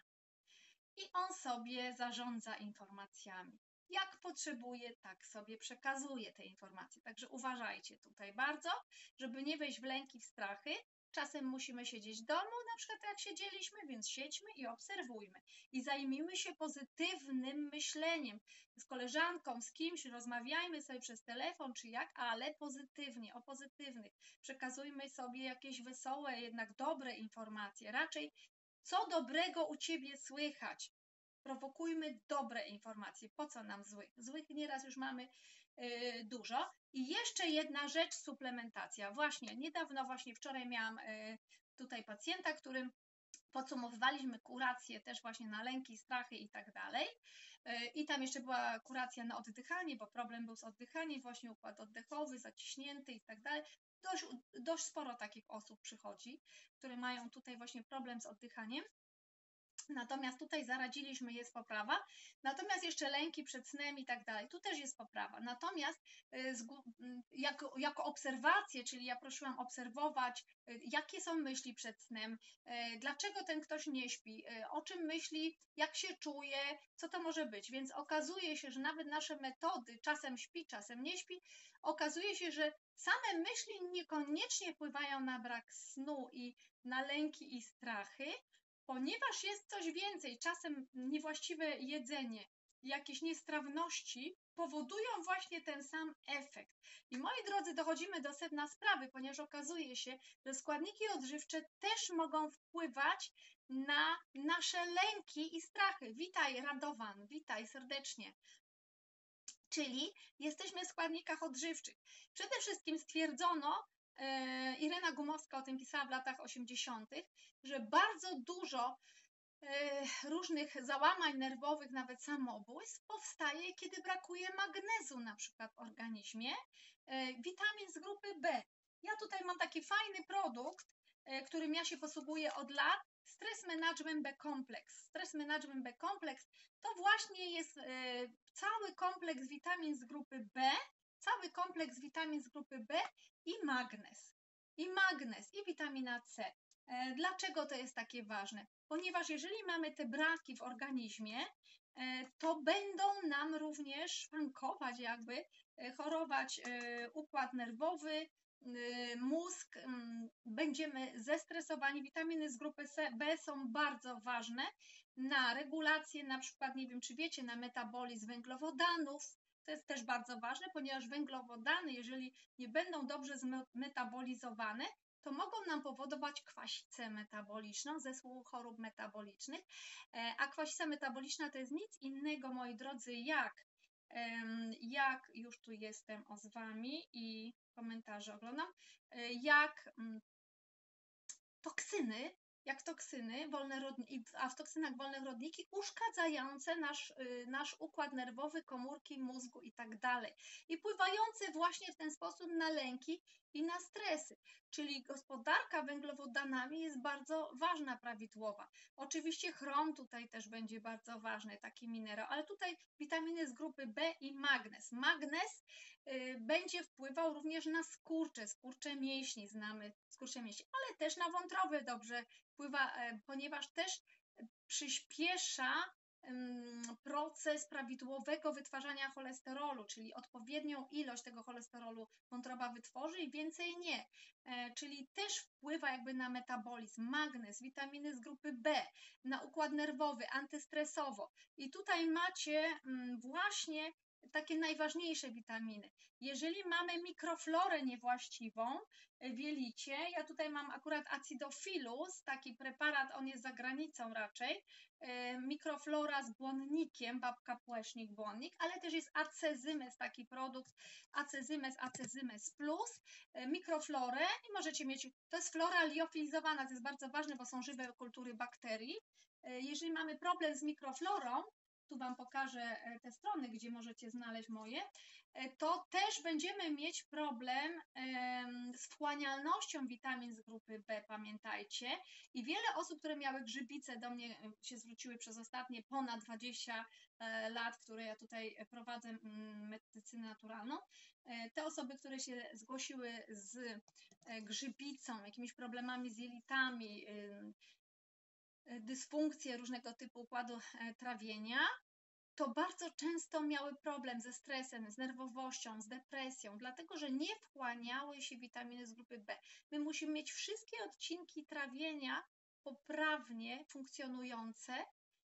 I on sobie zarządza informacjami jak potrzebuje, tak sobie przekazuje te informacje. Także uważajcie tutaj bardzo, żeby nie wejść w lęki, w strachy. Czasem musimy siedzieć w domu, na przykład jak siedzieliśmy, więc siedźmy i obserwujmy. I zajmijmy się pozytywnym myśleniem. Z koleżanką, z kimś rozmawiajmy sobie przez telefon czy jak, ale pozytywnie, o pozytywnych. Przekazujmy sobie jakieś wesołe, jednak dobre informacje. Raczej co dobrego u Ciebie słychać? prowokujmy dobre informacje. Po co nam złych? Złych nieraz już mamy dużo. I jeszcze jedna rzecz, suplementacja. Właśnie, niedawno, właśnie wczoraj miałam y, tutaj pacjenta, którym podsumowywaliśmy kurację też właśnie na lęki, strachy i tak dalej. Y, I tam jeszcze była kuracja na oddychanie, bo problem był z oddychaniem, właśnie układ oddechowy, zaciśnięty i tak dalej. Dość, dość sporo takich osób przychodzi, które mają tutaj właśnie problem z oddychaniem. Natomiast tutaj zaradziliśmy, jest poprawa. Natomiast jeszcze lęki przed snem i tak dalej, tu też jest poprawa. Natomiast y, jako, jako obserwację, czyli ja prosiłam obserwować, y, jakie są myśli przed snem, y, dlaczego ten ktoś nie śpi, o czym myśli, jak się czuje, co to może być. Więc okazuje się, że nawet nasze metody, czasem śpi, czasem nie śpi, okazuje się, że same myśli niekoniecznie wpływają na brak snu i na lęki i strachy, Ponieważ jest coś więcej, czasem niewłaściwe jedzenie, jakieś niestrawności powodują właśnie ten sam efekt. I moi drodzy, dochodzimy do sedna sprawy, ponieważ okazuje się, że składniki odżywcze też mogą wpływać na nasze lęki i strachy. Witaj, Radowan, witaj serdecznie. Czyli jesteśmy w składnikach odżywczych. Przede wszystkim stwierdzono, Irena Gumowska o tym pisała w latach 80., że bardzo dużo e, różnych załamań nerwowych, nawet samobójstw powstaje, kiedy brakuje magnezu na przykład w organizmie, e, witamin z grupy B. Ja tutaj mam taki fajny produkt, którym ja się posługuję od lat, Stress Management B Complex. Stress Management B Complex to właśnie jest cały kompleks witamin z grupy B, cały kompleks witamin z grupy B i magnez. I magnez, i witamina C. E, dlaczego to jest takie ważne? Ponieważ jeżeli mamy te braki w organizmie, e, to będą nam również szwankować, jakby e, chorować układ nerwowy, mózg, będziemy zestresowani. Witaminy z grupy B są bardzo ważne na regulację, na przykład, nie wiem czy wiecie, na metabolizm węglowodanów, to jest też bardzo ważne, ponieważ węglowodany, jeżeli nie będą dobrze zmetabolizowane, to mogą nam powodować kwasicę metaboliczną, zespół chorób metabolicznych. E, a kwasica metaboliczna to jest nic innego, moi drodzy, jak, jak już tu jestem o z Wami i komentarze oglądam, e, jak mm, toksyny, jak toksyny, wolne rodniki, a w toksynach wolne rodniki uszkadzające nasz, y, nasz układ nerwowy, komórki mózgu i tak dalej. I pływające właśnie w ten sposób na lęki i na stresy. Czyli gospodarka węglowodanami jest bardzo ważna, prawidłowa. Oczywiście chrom tutaj też będzie bardzo ważny, taki minerał, ale tutaj witaminy z grupy B i magnez. Magnez y, będzie wpływał również na skurcze, skurcze mięśni, znamy skurcze mięśni, ale też na wątrobę dobrze wpływa, e, ponieważ też przyspiesza proces prawidłowego wytwarzania cholesterolu, czyli odpowiednią ilość tego cholesterolu wątroba wytworzy i więcej nie. E, czyli też wpływa jakby na metabolizm, magnez, witaminy z grupy B, na układ nerwowy, antystresowo. I tutaj macie mm, właśnie takie najważniejsze witaminy. Jeżeli mamy mikroflorę niewłaściwą w jelicie, ja tutaj mam akurat acidofilus, taki preparat, on jest za granicą raczej, e, mikroflora z błonnikiem, babka płesznik, błonnik, ale też jest acezymes, taki produkt, acezymes, acezymes plus, e, mikroflorę i możecie mieć, to jest flora liofilizowana, to jest bardzo ważne, bo są żywe kultury bakterii. E, jeżeli mamy problem z mikroflorą, tu Wam pokażę e, te strony, gdzie możecie znaleźć moje, e, to też będziemy mieć problem z wchłanialnością witamin z grupy B, pamiętajcie. I wiele osób, które miały grzybice, do mnie e, się zwróciły przez ostatnie ponad 20 lat, które ja tutaj prowadzę medycynę naturalną. Te osoby, które się zgłosiły z grzybicą, jakimiś problemami z jelitami, dysfunkcje różnego typu układu e, trawienia, to bardzo często miały problem ze stresem, z nerwowością, z depresją, dlatego że nie wchłaniały się witaminy z grupy B. My musimy mieć wszystkie odcinki trawienia poprawnie funkcjonujące,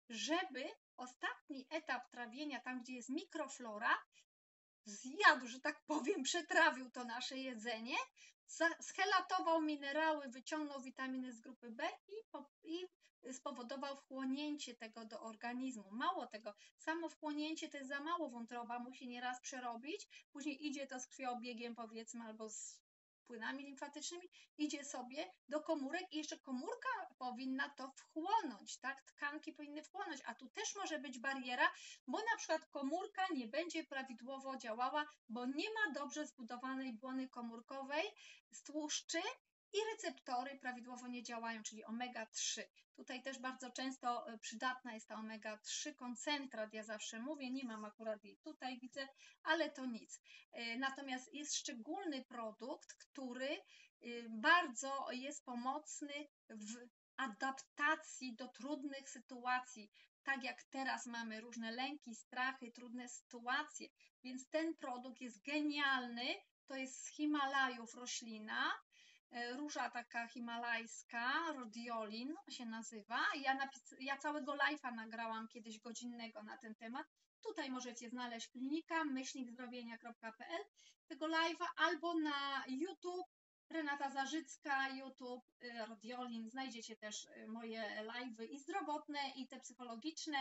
żeby ostatni etap trawienia, tam gdzie jest mikroflora, zjadł, że tak powiem, przetrawił to nasze jedzenie, schelatował minerały, wyciągnął witaminy z grupy B i, i spowodował wchłonięcie tego do organizmu. Mało tego, samo wchłonięcie to jest za mało, wątroba musi nieraz przerobić, później idzie to z krwiobiegiem powiedzmy albo z płynami limfatycznymi, idzie sobie do komórek i jeszcze komórka powinna to wchłonąć, tak? Tkanki powinny wchłonąć, a tu też może być bariera, bo na przykład komórka nie będzie prawidłowo działała, bo nie ma dobrze zbudowanej błony komórkowej z tłuszczy i receptory prawidłowo nie działają, czyli omega-3. Tutaj też bardzo często e, przydatna jest ta omega-3 koncentrat, ja zawsze mówię, nie mam akurat jej tutaj, widzę, ale to nic. E, natomiast jest szczególny produkt, który e, bardzo jest pomocny w adaptacji do trudnych sytuacji. Tak jak teraz mamy różne lęki, strachy, trudne sytuacje, więc ten produkt jest genialny. To jest z Himalajów roślina, róża taka himalajska, rodiolin się nazywa. Ja, napis, ja całego live'a nagrałam kiedyś godzinnego na ten temat. Tutaj możecie znaleźć klinika myślnikzdrowienia.pl tego live'a albo na YouTube Renata Zarzycka, YouTube, y, Rodiolin. Znajdziecie też y, moje live'y i zdrowotne, i te psychologiczne,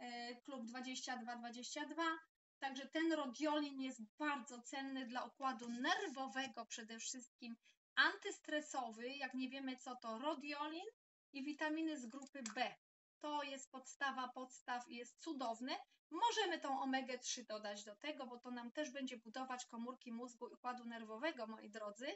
y, Klub 2222. Także ten rodiolin jest bardzo cenny dla układu nerwowego przede wszystkim, antystresowy, jak nie wiemy co to, rodiolin i witaminy z grupy B. To jest podstawa podstaw i jest cudowne. Możemy tą omegę 3 dodać do tego, bo to nam też będzie budować komórki mózgu i układu nerwowego, moi drodzy,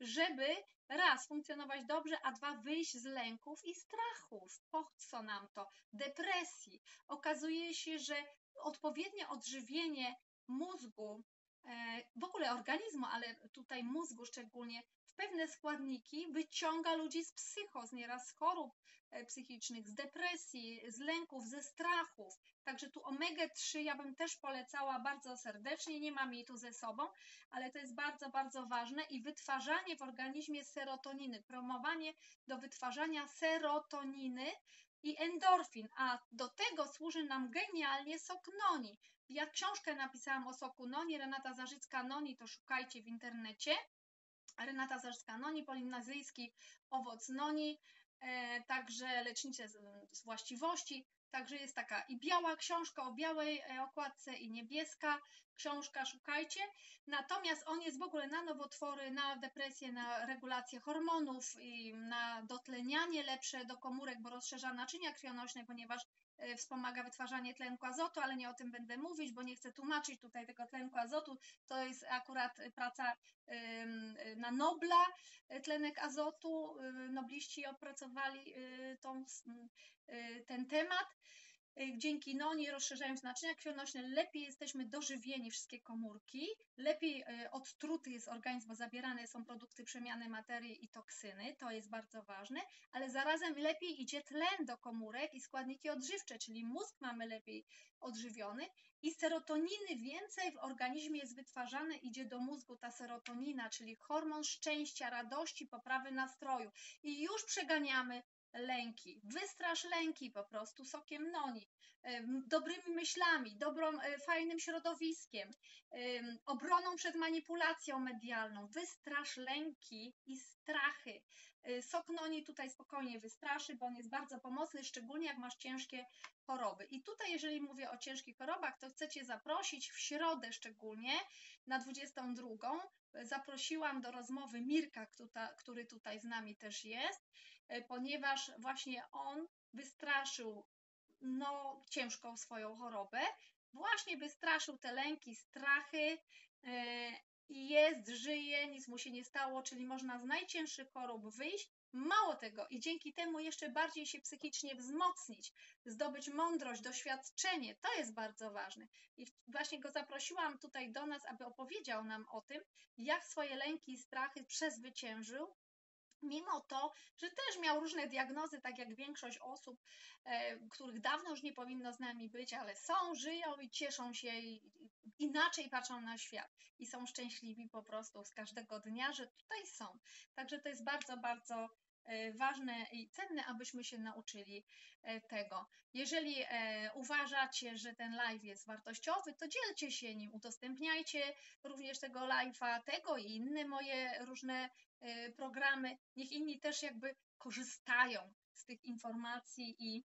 żeby raz funkcjonować dobrze, a dwa wyjść z lęków i strachów. Po co nam to? Depresji. Okazuje się, że odpowiednie odżywienie mózgu, e, w ogóle organizmu, ale tutaj mózgu szczególnie, pewne składniki wyciąga ludzi z psychos, nieraz z chorób e, psychicznych, z depresji, z lęków, ze strachów. Także tu omega-3 ja bym też polecała bardzo serdecznie, nie mam jej tu ze sobą, ale to jest bardzo, bardzo ważne i wytwarzanie w organizmie serotoniny, promowanie do wytwarzania serotoniny i endorfin, a do tego służy nam genialnie sok noni. Ja książkę napisałam o soku noni, Renata Zarzycka noni, to szukajcie w internecie Renata Zarska-Noni, polimnazyjski owoc noni, e, także lecznicze z, z właściwości, Także jest taka i biała książka o białej e, okładce i niebieska książka, szukajcie. Natomiast on jest w ogóle na nowotwory, na depresję, na regulację hormonów na dotlenianie lepsze do komórek, bo rozszerza naczynia krwionośne, ponieważ e, wspomaga wytwarzanie tlenku azotu, ale nie o tym będę mówić, bo nie chcę tłumaczyć tutaj tego tlenku azotu. To jest akurat praca na Nobla, e, tlenek azotu. Nobliści opracowali tą, ten temat. Y, dzięki noni rozszerzając naczynia krwionośne, lepiej jesteśmy dożywieni wszystkie komórki, lepiej y, odtruty jest organizm, bo zabierane są produkty przemiany materii i toksyny, to jest bardzo ważne, ale zarazem lepiej idzie tlen do komórek i składniki odżywcze, czyli mózg mamy lepiej odżywiony i serotoniny więcej w organizmie jest wytwarzane, idzie do mózgu ta serotonina, czyli hormon szczęścia, radości, poprawy nastroju. I już przeganiamy lęki. Wystrasz lęki po prostu sokiem noni, dobrymi myślami, dobrą, e, fajnym środowiskiem, obroną przed manipulacją medialną. Wystrasz lęki i strachy. E, sok noni tutaj spokojnie wystraszy, bo on jest bardzo pomocny, szczególnie jak masz ciężkie choroby. I tutaj, jeżeli mówię o ciężkich chorobach, to chcę Cię zaprosić w środę szczególnie na 22. Zaprosiłam do rozmowy Mirka, który tutaj z nami też jest E, ponieważ właśnie on wystraszył no, ciężką swoją chorobę, właśnie wystraszył te lęki, strachy e, i jest, żyje, nic mu się nie stało, czyli można z najcięższych chorób wyjść. Mało tego, i dzięki temu jeszcze bardziej się psychicznie wzmocnić, zdobyć mądrość, doświadczenie, to jest bardzo ważne. I właśnie go zaprosiłam tutaj do nas, aby opowiedział nam o tym, jak swoje lęki i strachy przezwyciężył, mimo to, że też miał różne diagnozy, tak jak większość osób, e, których dawno już nie powinno z nami być, ale są, żyją i cieszą się i inaczej patrzą na świat i są szczęśliwi po prostu z każdego dnia, że tutaj są. Także to jest bardzo, bardzo e, ważne i cenne, abyśmy się nauczyli e, tego. Jeżeli uważacie, że ten live jest wartościowy, to dzielcie się nim, udostępniajcie również tego live'a, tego i inne moje różne programy, niech inni też jakby korzystają z tych informacji i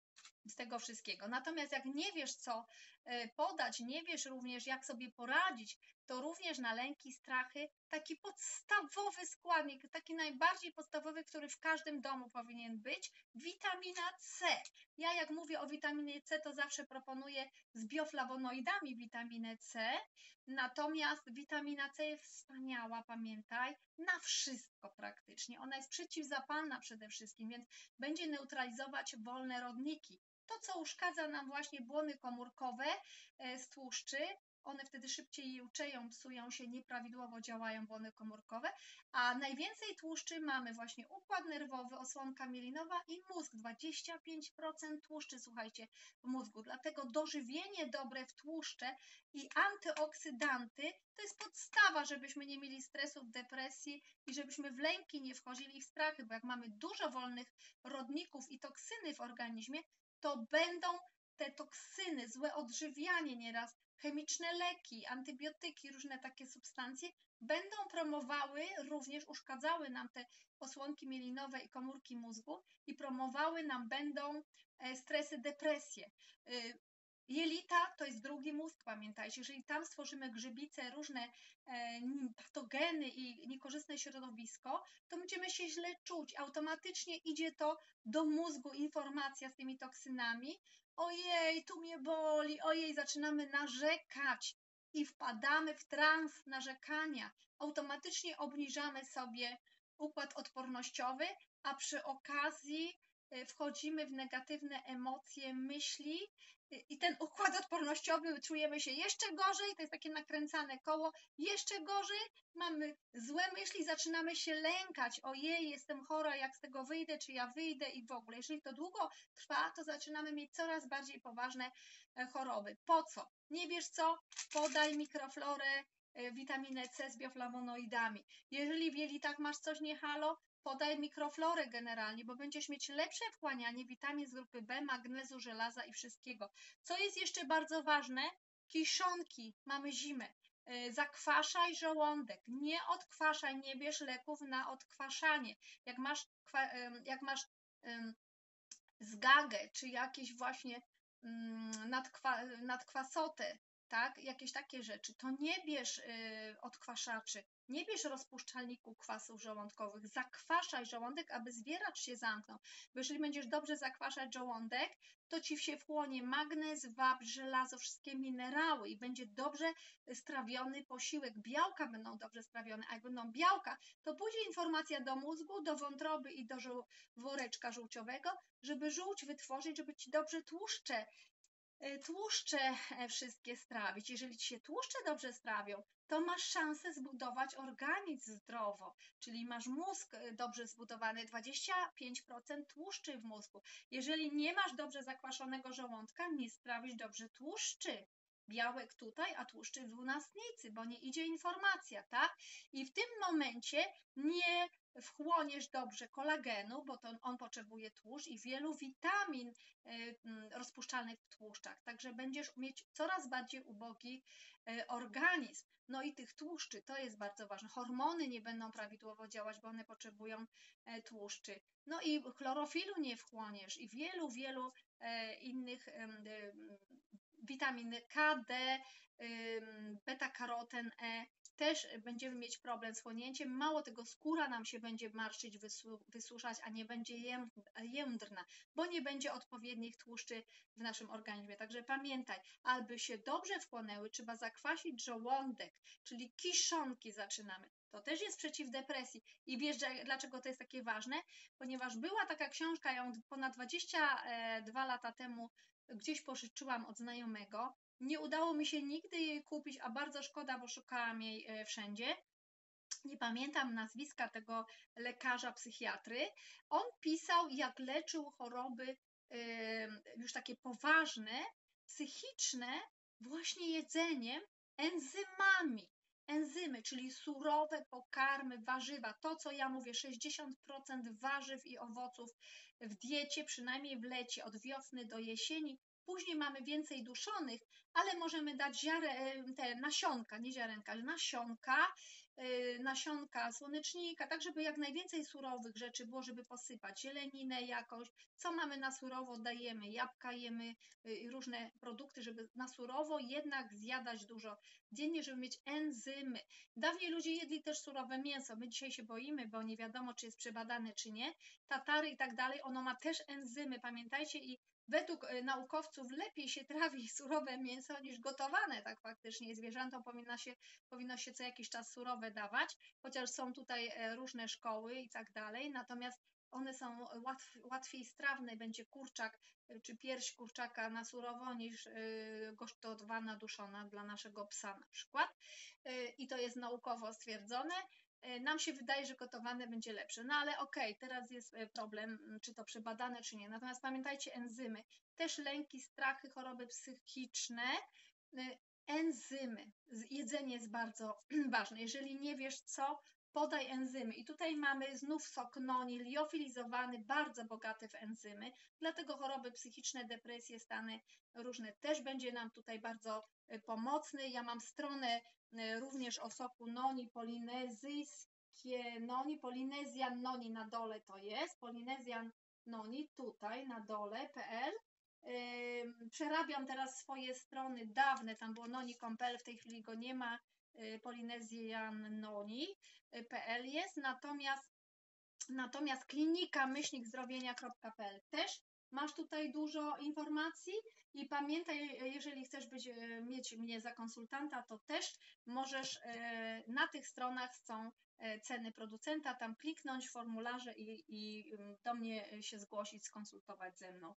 z tego wszystkiego. Natomiast jak nie wiesz, co e, podać, nie wiesz również, jak sobie poradzić, to również na lęki, strachy, taki podstawowy składnik, taki najbardziej podstawowy, który w każdym domu powinien być, witamina C. Ja jak mówię o witaminie C, to zawsze proponuję z bioflawonoidami witaminę C, natomiast witamina C jest wspaniała, pamiętaj, na wszystko praktycznie. Ona jest przeciwzapalna przede wszystkim, więc będzie neutralizować wolne rodniki. To, co uszkadza nam właśnie błony komórkowe e, z tłuszczy, one wtedy szybciej juczeją, psują się, nieprawidłowo działają błony komórkowe, a najwięcej tłuszczy mamy właśnie układ nerwowy, osłonka mielinowa i mózg. 25% tłuszczy, słuchajcie, w mózgu. Dlatego dożywienie dobre w tłuszcze i antyoksydanty to jest podstawa, żebyśmy nie mieli stresów, depresji i żebyśmy w lęki nie wchodzili w strachy, bo jak mamy dużo wolnych rodników i toksyny w organizmie, to będą te toksyny, złe odżywianie nieraz, chemiczne leki, antybiotyki, różne takie substancje będą promowały, również uszkadzały nam te osłonki mielinowe i komórki mózgu i promowały nam będą e, stresy, depresje. Jelita to jest drugi mózg, pamiętajcie. Jeżeli tam stworzymy grzybice, różne e, patogeny i niekorzystne środowisko, to będziemy się źle czuć. Automatycznie idzie to do mózgu, informacja z tymi toksynami, ojej, tu mnie boli, ojej, zaczynamy narzekać i wpadamy w trans narzekania. Automatycznie obniżamy sobie układ odpornościowy, a przy okazji y, wchodzimy w negatywne emocje, myśli i ten układ odpornościowy czujemy się jeszcze gorzej, to jest takie nakręcane koło, jeszcze gorzej, mamy złe myśli, zaczynamy się lękać, ojej, jestem chora, jak z tego wyjdę, czy ja wyjdę i w ogóle. Jeżeli to długo trwa, to zaczynamy mieć coraz bardziej poważne e, choroby. Po co? Nie wiesz co? Podaj mikroflorę, e, witaminę C z bioflawonoidami. Jeżeli w jelitach masz coś nie halo, podaj mikroflorę generalnie, bo będziesz mieć lepsze wchłanianie witamin z grupy B, magnezu, żelaza i wszystkiego. Co jest jeszcze bardzo ważne? Kiszonki. Mamy zimę. Y, zakwaszaj żołądek, nie odkwaszaj, nie bierz leków na odkwaszanie. Jak masz, jak masz zgagę, czy jakieś właśnie mm, nadkwa, nadkwasotę, tak, jakieś takie rzeczy, to nie bierz y, odkwaszaczy, nie bierz rozpuszczalników kwasów żołądkowych, zakwaszaj żołądek, aby zwieracz się zamknął. Bo jeżeli będziesz dobrze zakwaszać żołądek, to ci się wchłonie magnez, wapń, żelazo, wszystkie minerały i będzie dobrze strawiony posiłek. Białka będą dobrze strawione, a jak będą białka, to pójdzie informacja do mózgu, do wątroby i do woreczka żółciowego, żeby żółć wytworzyć, żeby ci dobrze tłuszcze Y, tłuszcze e, wszystkie strawić. Jeżeli ci się tłuszcze dobrze strawią, to masz szansę zbudować organizm zdrowo, czyli masz mózg y, dobrze zbudowany, 25% tłuszczy w mózgu. Jeżeli nie masz dobrze zakwaszonego żołądka, nie sprawisz dobrze tłuszczy. Białek tutaj, a tłuszczy w dwunastnicy, bo nie idzie informacja, tak? I w tym momencie nie wchłoniesz dobrze kolagenu, bo to on potrzebuje tłuszcz i wielu witamin y, mm, rozpuszczalnych w tłuszczach. Także będziesz mieć coraz bardziej ubogi y, organizm. No i tych tłuszczy, to jest bardzo ważne. Hormony nie będą prawidłowo działać, bo one potrzebują e, tłuszczy. No i chlorofilu nie wchłoniesz i wielu, wielu e, innych witaminy K, D, beta-karoten E, też będziemy mieć problem z chłonięciem. Mało tego, skóra nam się będzie marszczyć, wysuszać, a nie będzie jędrna, bo nie będzie odpowiednich tłuszczy w naszym organizmie. Także pamiętaj, aby się dobrze wchłonęły, trzeba zakwasić żołądek, czyli kiszonki zaczynamy. To też jest przeciw depresji. I wiesz, dlaczego to jest takie ważne? Ponieważ była taka książka, ją ponad 22 lata temu gdzieś pożyczyłam od znajomego. Nie udało mi się nigdy jej kupić, a bardzo szkoda, bo szukałam jej e, wszędzie. Nie pamiętam nazwiska tego lekarza psychiatry. On pisał, jak leczył choroby już takie poważne, psychiczne, właśnie jedzeniem, enzymami. Enzymy, czyli surowe pokarmy, warzywa. To, co ja mówię, 60% warzyw i owoców w diecie, przynajmniej w lecie, od wiosny do jesieni. Później mamy więcej duszonych, ale możemy dać ziare, te nasionka, nie ziarenka, nasionka, nasionka słonecznika, tak żeby jak najwięcej surowych rzeczy było, żeby posypać zieleninę jakąś. Co mamy na surowo, dajemy jabłka, jemy yy, różne produkty, żeby na surowo jednak zjadać dużo dziennie, żeby mieć enzymy. Dawniej ludzie jedli też surowe mięso. My dzisiaj się boimy, bo nie wiadomo, czy jest przebadane, czy nie. Tatary i tak dalej, ono ma też enzymy, pamiętajcie, i według e, naukowców lepiej się trawi surowe mięso niż gotowane, tak faktycznie. Zwierzętom powinno się, powinno się co jakiś czas surowe dawać, chociaż są tutaj e, różne szkoły i tak dalej, natomiast one są łatw, łatwiej strawne, będzie kurczak e, czy pierś kurczaka na surowo niż gotowana, duszona dla naszego psa na przykład. I to jest naukowo stwierdzone. E, nam się wydaje, że gotowane będzie lepsze. No ale okej, okay, teraz jest e, problem, czy to przebadane, czy nie. Natomiast pamiętajcie, enzymy, też lęki, strachy, choroby psychiczne, e, enzymy. Jedzenie jest bardzo ważne. Jeżeli nie wiesz co, podaj enzymy. I tutaj mamy znów sok noni, liofilizowany, bardzo bogaty w enzymy, dlatego choroby psychiczne, depresje, stany różne też będzie nam tutaj bardzo pomocny. Ja mam stronę Y, również o soku noni polinezyjskie noni, polinezjan noni na dole to jest, polinezjan noni tutaj na dole.pl. Przerabiam teraz swoje strony dawne, tam było noni.pl, w tej chwili go nie ma, y, polinezjannoni.pl jest, natomiast Natomiast klinika myślnik zdrowienia.pl też. Masz tutaj dużo informacji i pamiętaj, jeżeli chcesz być, e, mieć mnie za konsultanta, to też możesz na tych stronach są ceny producenta, tam kliknąć formularze i, i do mnie się zgłosić, skonsultować ze mną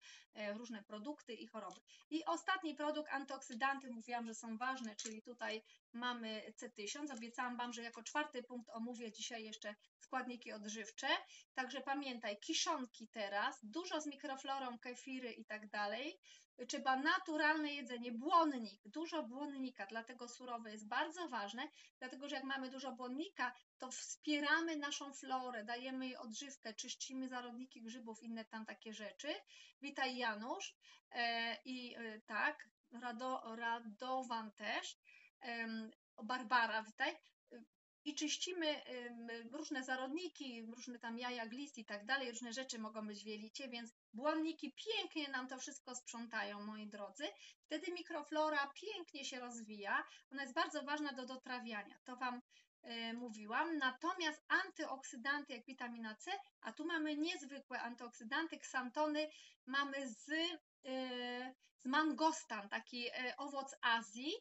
różne produkty i choroby. I ostatni produkt, antyoksydanty, mówiłam, że są ważne, czyli tutaj mamy C1000. Obiecałam Wam, że jako czwarty punkt omówię dzisiaj jeszcze składniki odżywcze. Także pamiętaj, kiszonki teraz, dużo z mikroflorą, kefiry i tak dalej. Trzeba naturalne jedzenie, błonnik, dużo błonnika, dlatego surowe jest bardzo ważne, dlatego że jak mamy dużo błonnika, to wspieramy naszą florę, dajemy jej odżywkę, czyścimy zarodniki grzybów, inne tam takie rzeczy. Witaj Janusz e, i e, tak, Rado, Radowan też O, Barbara, witaj. I czyścimy różne zarodniki, różne tam jaja, glist i tak dalej, różne rzeczy mogą być w jelicie, więc błonniki pięknie nam to wszystko sprzątają, moi drodzy. Wtedy mikroflora pięknie się rozwija. Ona jest bardzo ważna do dotrawiania. To Wam y, mówiłam. Natomiast antyoksydanty jak witamina C, a tu mamy niezwykłe antyoksydanty, ksantony mamy z, y, z mangostan, taki y, owoc Azji.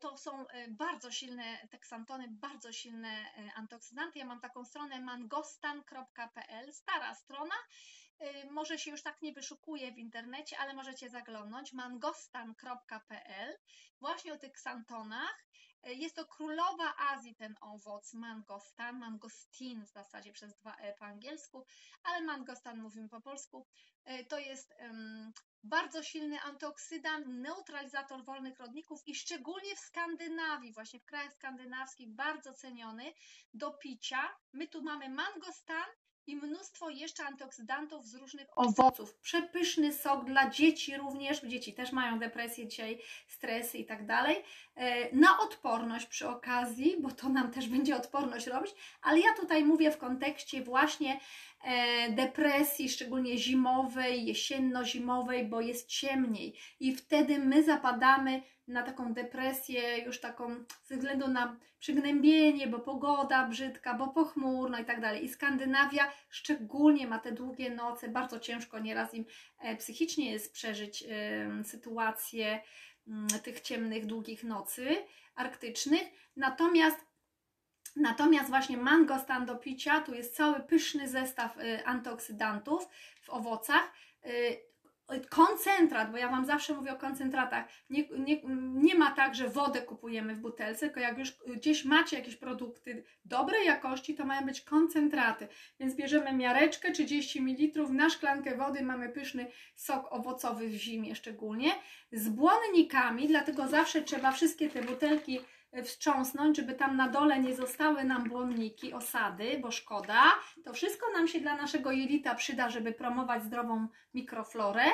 To są bardzo silne teksantony, bardzo silne antyoksydanty. Ja mam taką stronę mangostan.pl, stara strona. Może się już tak nie wyszukuje w internecie, ale możecie zaglądnąć mangostan.pl właśnie o tych ksantonach jest to królowa Azji ten owoc, mangostan, mangostin w zasadzie przez dwa E po angielsku, ale mangostan mówimy po polsku. E, to jest um, bardzo silny antyoksydant, neutralizator wolnych rodników i szczególnie w Skandynawii, właśnie w krajach skandynawskich bardzo ceniony do picia. My tu mamy mangostan, i mnóstwo jeszcze antyoksydantów z różnych owoców. Przepyszny sok dla dzieci również, dzieci też mają depresję dzisiaj, stresy i tak dalej. E, na odporność przy okazji, bo to nam też będzie odporność robić, ale ja tutaj mówię w kontekście właśnie e, depresji, szczególnie zimowej, jesienno-zimowej, bo jest ciemniej i wtedy my zapadamy na taką depresję, już taką ze względu na przygnębienie, bo pogoda brzydka, bo pochmurno i tak dalej. I Skandynawia szczególnie ma te długie noce, bardzo ciężko nieraz im e, psychicznie jest przeżyć sytuację mm, tych ciemnych, długich nocy arktycznych. Natomiast Natomiast właśnie mangostan do picia, tu jest cały pyszny zestaw y, antyoksydantów w owocach. Koncentrat, bo ja Wam zawsze mówię o koncentratach. Nie, nie, nie ma tak, że wodę kupujemy w butelce, tylko jak już gdzieś macie jakieś produkty dobrej jakości, to mają być koncentraty. Więc bierzemy miareczkę 30 ml, na szklankę wody mamy pyszny sok owocowy w zimie szczególnie, z błonnikami, dlatego zawsze trzeba wszystkie te butelki wstrząsnąć, żeby tam na dole nie zostały nam błonniki, osady, bo szkoda. To wszystko nam się dla naszego jelita przyda, żeby promować zdrową mikroflorę.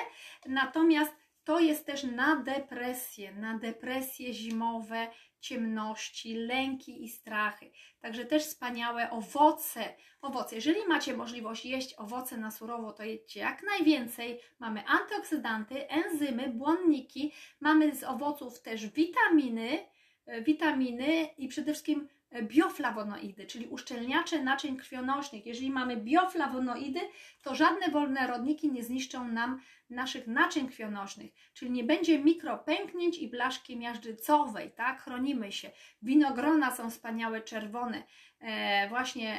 Natomiast to jest też na depresję, na depresje zimowe, ciemności, lęki i strachy. Także też wspaniałe owoce. Owoce. Jeżeli macie możliwość jeść owoce na surowo, to jedźcie jak najwięcej. Mamy antyoksydanty, enzymy, błonniki, mamy z owoców też witaminy, witaminy i przede wszystkim e, bioflawonoidy, czyli uszczelniacze naczyń krwionośnych. Jeżeli mamy bioflawonoidy, to żadne wolne rodniki nie zniszczą nam naszych naczyń krwionośnych, czyli nie będzie mikropęknięć i blaszki miażdżycowej, tak? Chronimy się. Winogrona są wspaniałe, czerwone. E, właśnie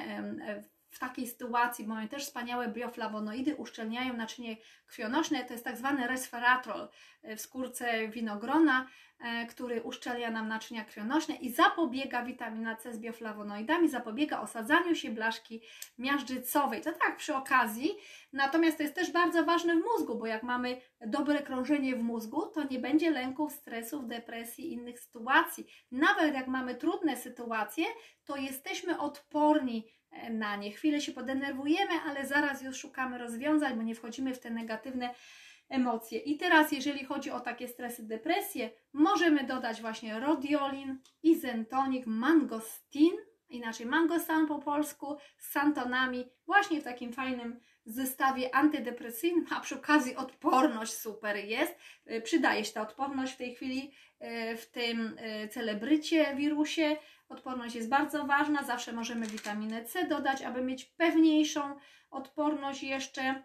e, w takiej sytuacji mają też wspaniałe bioflawonoidy, uszczelniają naczynie krwionośne, to jest tak zwany resveratrol w skórce winogrona, E, który uszczelnia nam naczynia krwionośne i zapobiega witamina C z bioflawonoidami, zapobiega osadzaniu się blaszki miażdżycowej. To tak przy okazji, natomiast to jest też bardzo ważne w mózgu, bo jak mamy dobre krążenie w mózgu, to nie będzie lęków, stresów, depresji, innych sytuacji. Nawet jak mamy trudne sytuacje, to jesteśmy odporni e, na nie. Chwilę się podenerwujemy, ale zaraz już szukamy rozwiązań, bo nie wchodzimy w te negatywne emocje. I teraz, jeżeli chodzi o takie stresy, depresje, możemy dodać właśnie rodiolin, izentonik, mangostin, inaczej mangostan po polsku, z santonami, właśnie w takim fajnym zestawie antydepresyjnym, a przy okazji odporność super jest. Przydaje się ta odporność w tej chwili y, w tym y, celebrycie wirusie. Odporność jest bardzo ważna, zawsze możemy witaminę C dodać, aby mieć pewniejszą odporność jeszcze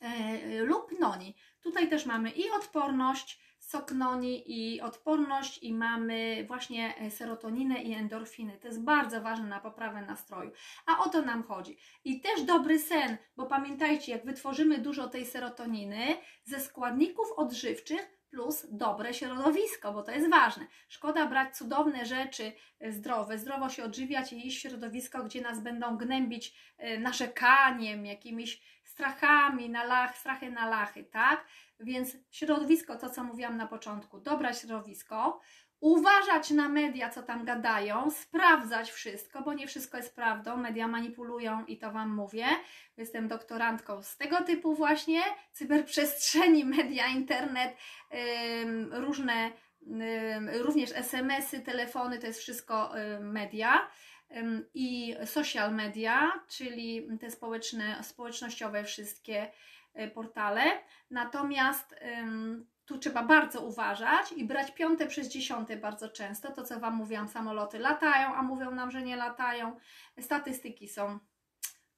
E, lub noni. Tutaj też mamy i odporność, sok noni i odporność i mamy właśnie e, serotoninę i endorfiny. To jest bardzo ważne na poprawę nastroju. A o to nam chodzi. I też dobry sen, bo pamiętajcie, jak wytworzymy dużo tej serotoniny ze składników odżywczych, plus dobre środowisko, bo to jest ważne. Szkoda brać cudowne rzeczy e, zdrowe, zdrowo się odżywiać i iść w środowisko, gdzie nas będą gnębić narzekaniem, jakimiś strachami na lach, strachy na lachy, tak? Więc środowisko, to co mówiłam na początku, dobre środowisko, uważać na media, co tam gadają, sprawdzać wszystko, bo nie wszystko jest prawdą, media manipulują i to Wam mówię. Jestem doktorantką z tego typu właśnie, cyberprzestrzeni, media, internet, różne również SMS-y, telefony, to jest wszystko media i social media, czyli te społeczne, społecznościowe wszystkie e, portale. Natomiast tu trzeba bardzo uważać i brać piąte przez dziesiąte bardzo często. To, co Wam mówiłam, samoloty latają, a mówią nam, że nie latają. Statystyki są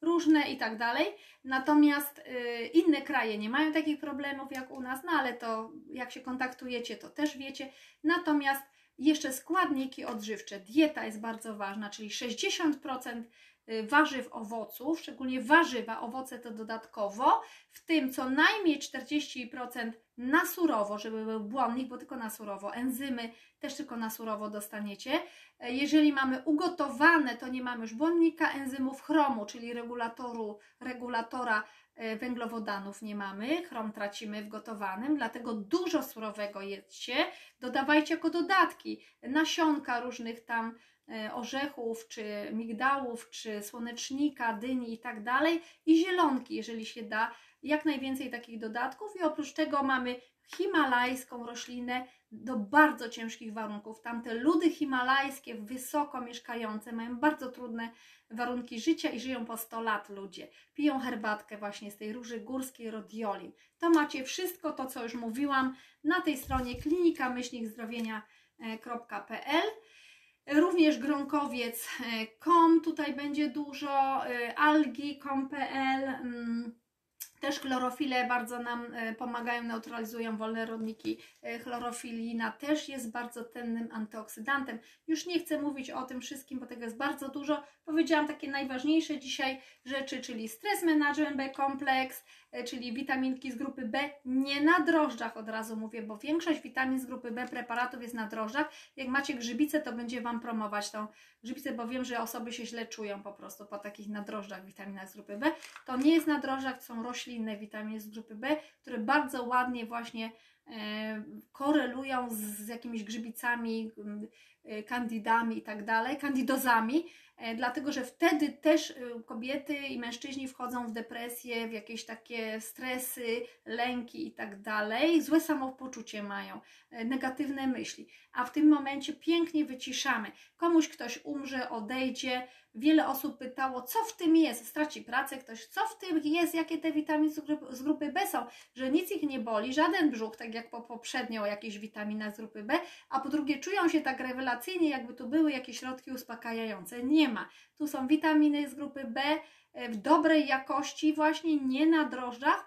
różne i tak dalej. Natomiast y, inne kraje nie mają takich problemów jak u nas, no ale to jak się kontaktujecie, to też wiecie. Natomiast jeszcze składniki odżywcze, dieta jest bardzo ważna, czyli 60% y, warzyw, owoców, szczególnie warzywa, owoce to dodatkowo, w tym co najmniej 40% na surowo, żeby był błonnik, bo tylko na surowo, enzymy też tylko na surowo dostaniecie. E, jeżeli mamy ugotowane, to nie mamy już błonnika, enzymów chromu, czyli regulatoru, regulatora e, węglowodanów nie mamy, chrom tracimy w gotowanym, dlatego dużo surowego jedzcie, dodawajcie jako dodatki nasionka różnych tam e, orzechów, czy migdałów, czy słonecznika, dyni i tak dalej. I zielonki, jeżeli się da, jak najwięcej takich dodatków i oprócz tego mamy himalajską roślinę do bardzo ciężkich warunków. Tamte ludy himalajskie, wysoko mieszkające, mają bardzo trudne warunki życia i żyją po 100 lat ludzie. Piją herbatkę właśnie z tej róży górskiej rodioli. To macie wszystko to, co już mówiłam na tej stronie klinika-zdrowienia.pl Również gronkowiec.com, tutaj będzie dużo, y, algi.com.pl, też chlorofile bardzo nam e, pomagają, neutralizują wolne rodniki. E, chlorofilina też jest bardzo cennym antyoksydantem. Już nie chcę mówić o tym wszystkim, bo tego jest bardzo dużo. Powiedziałam takie najważniejsze dzisiaj rzeczy, czyli stres management B kompleks, czyli witaminki z grupy B, nie na drożdżach od razu mówię, bo większość witamin z grupy B preparatów jest na drożdżach. Jak macie grzybicę, to będzie Wam promować tą grzybicę, bo wiem, że osoby się źle czują po prostu po takich na drożdżach witaminach z grupy B. To nie jest na drożdżach, to są roślinne witaminy z grupy B, które bardzo ładnie właśnie e, korelują z, jakimiś grzybicami, e, kandidami i tak dalej, kandidozami, E, dlatego że wtedy też y, kobiety i mężczyźni wchodzą w depresję, w jakieś takie stresy, lęki i tak dalej, złe samopoczucie mają, e, negatywne myśli, a w tym momencie pięknie wyciszamy. Komuś ktoś umrze, odejdzie, wiele osób pytało, co w tym jest, straci pracę ktoś, co w tym jest, jakie te witaminy z grupy B są, że nic ich nie boli, żaden brzuch, tak jak po poprzednio jakieś witaminy z grupy B, a po drugie czują się tak rewelacyjnie, jakby tu były jakieś środki uspokajające. Nie ma. Tu są witaminy z grupy B e, w dobrej jakości, właśnie nie na drożdżach,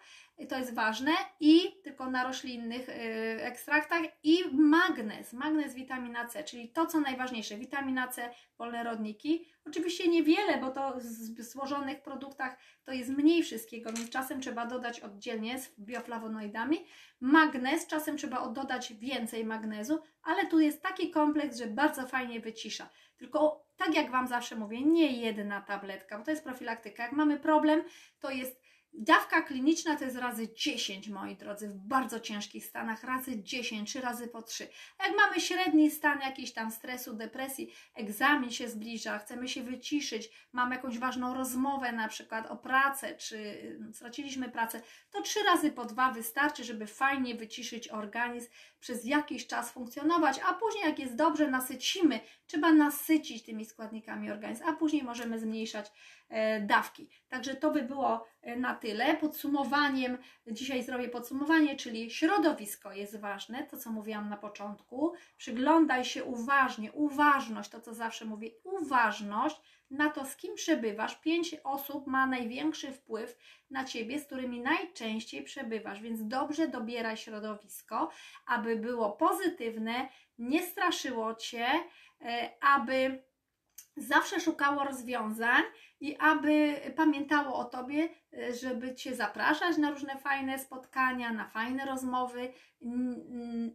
to jest ważne, i tylko na roślinnych y, ekstraktach, i magnez, magnez, witamina C, czyli to, co najważniejsze, witamina C, wolne rodniki. Oczywiście niewiele, bo to w złożonych produktach to jest mniej wszystkiego, więc czasem trzeba dodać oddzielnie z bioflawonoidami. Magnez, czasem trzeba dodać więcej magnezu, ale tu jest taki kompleks, że bardzo fajnie wycisza. Tylko tak jak Wam zawsze mówię, nie jedna tabletka, bo to jest profilaktyka. Jak mamy problem, to jest Dawka kliniczna to jest razy 10, moi drodzy, w bardzo ciężkich stanach, razy 10, czy razy po 3. Jak mamy średni stan jakiś tam stresu, depresji, egzamin się zbliża, chcemy się wyciszyć, mamy jakąś ważną rozmowę na przykład o pracę, czy mm, straciliśmy pracę, to 3 razy po 2 wystarczy, żeby fajnie wyciszyć organizm, przez jakiś czas funkcjonować, a później jak jest dobrze, nasycimy, trzeba nasycić tymi składnikami organizm, a później możemy zmniejszać dawki. Także to by było e, na tyle. Podsumowaniem, dzisiaj zrobię podsumowanie, czyli środowisko jest ważne, to co mówiłam na początku. Przyglądaj się uważnie, uważność, to co zawsze mówię, uważność na to, z kim przebywasz. Pięć osób ma największy wpływ na ciebie, z którymi najczęściej przebywasz, więc dobrze dobieraj środowisko, aby było pozytywne, nie straszyło cię, e, aby zawsze szukało rozwiązań i aby pamiętało o Tobie, e, żeby Cię zapraszać na różne fajne spotkania, na fajne rozmowy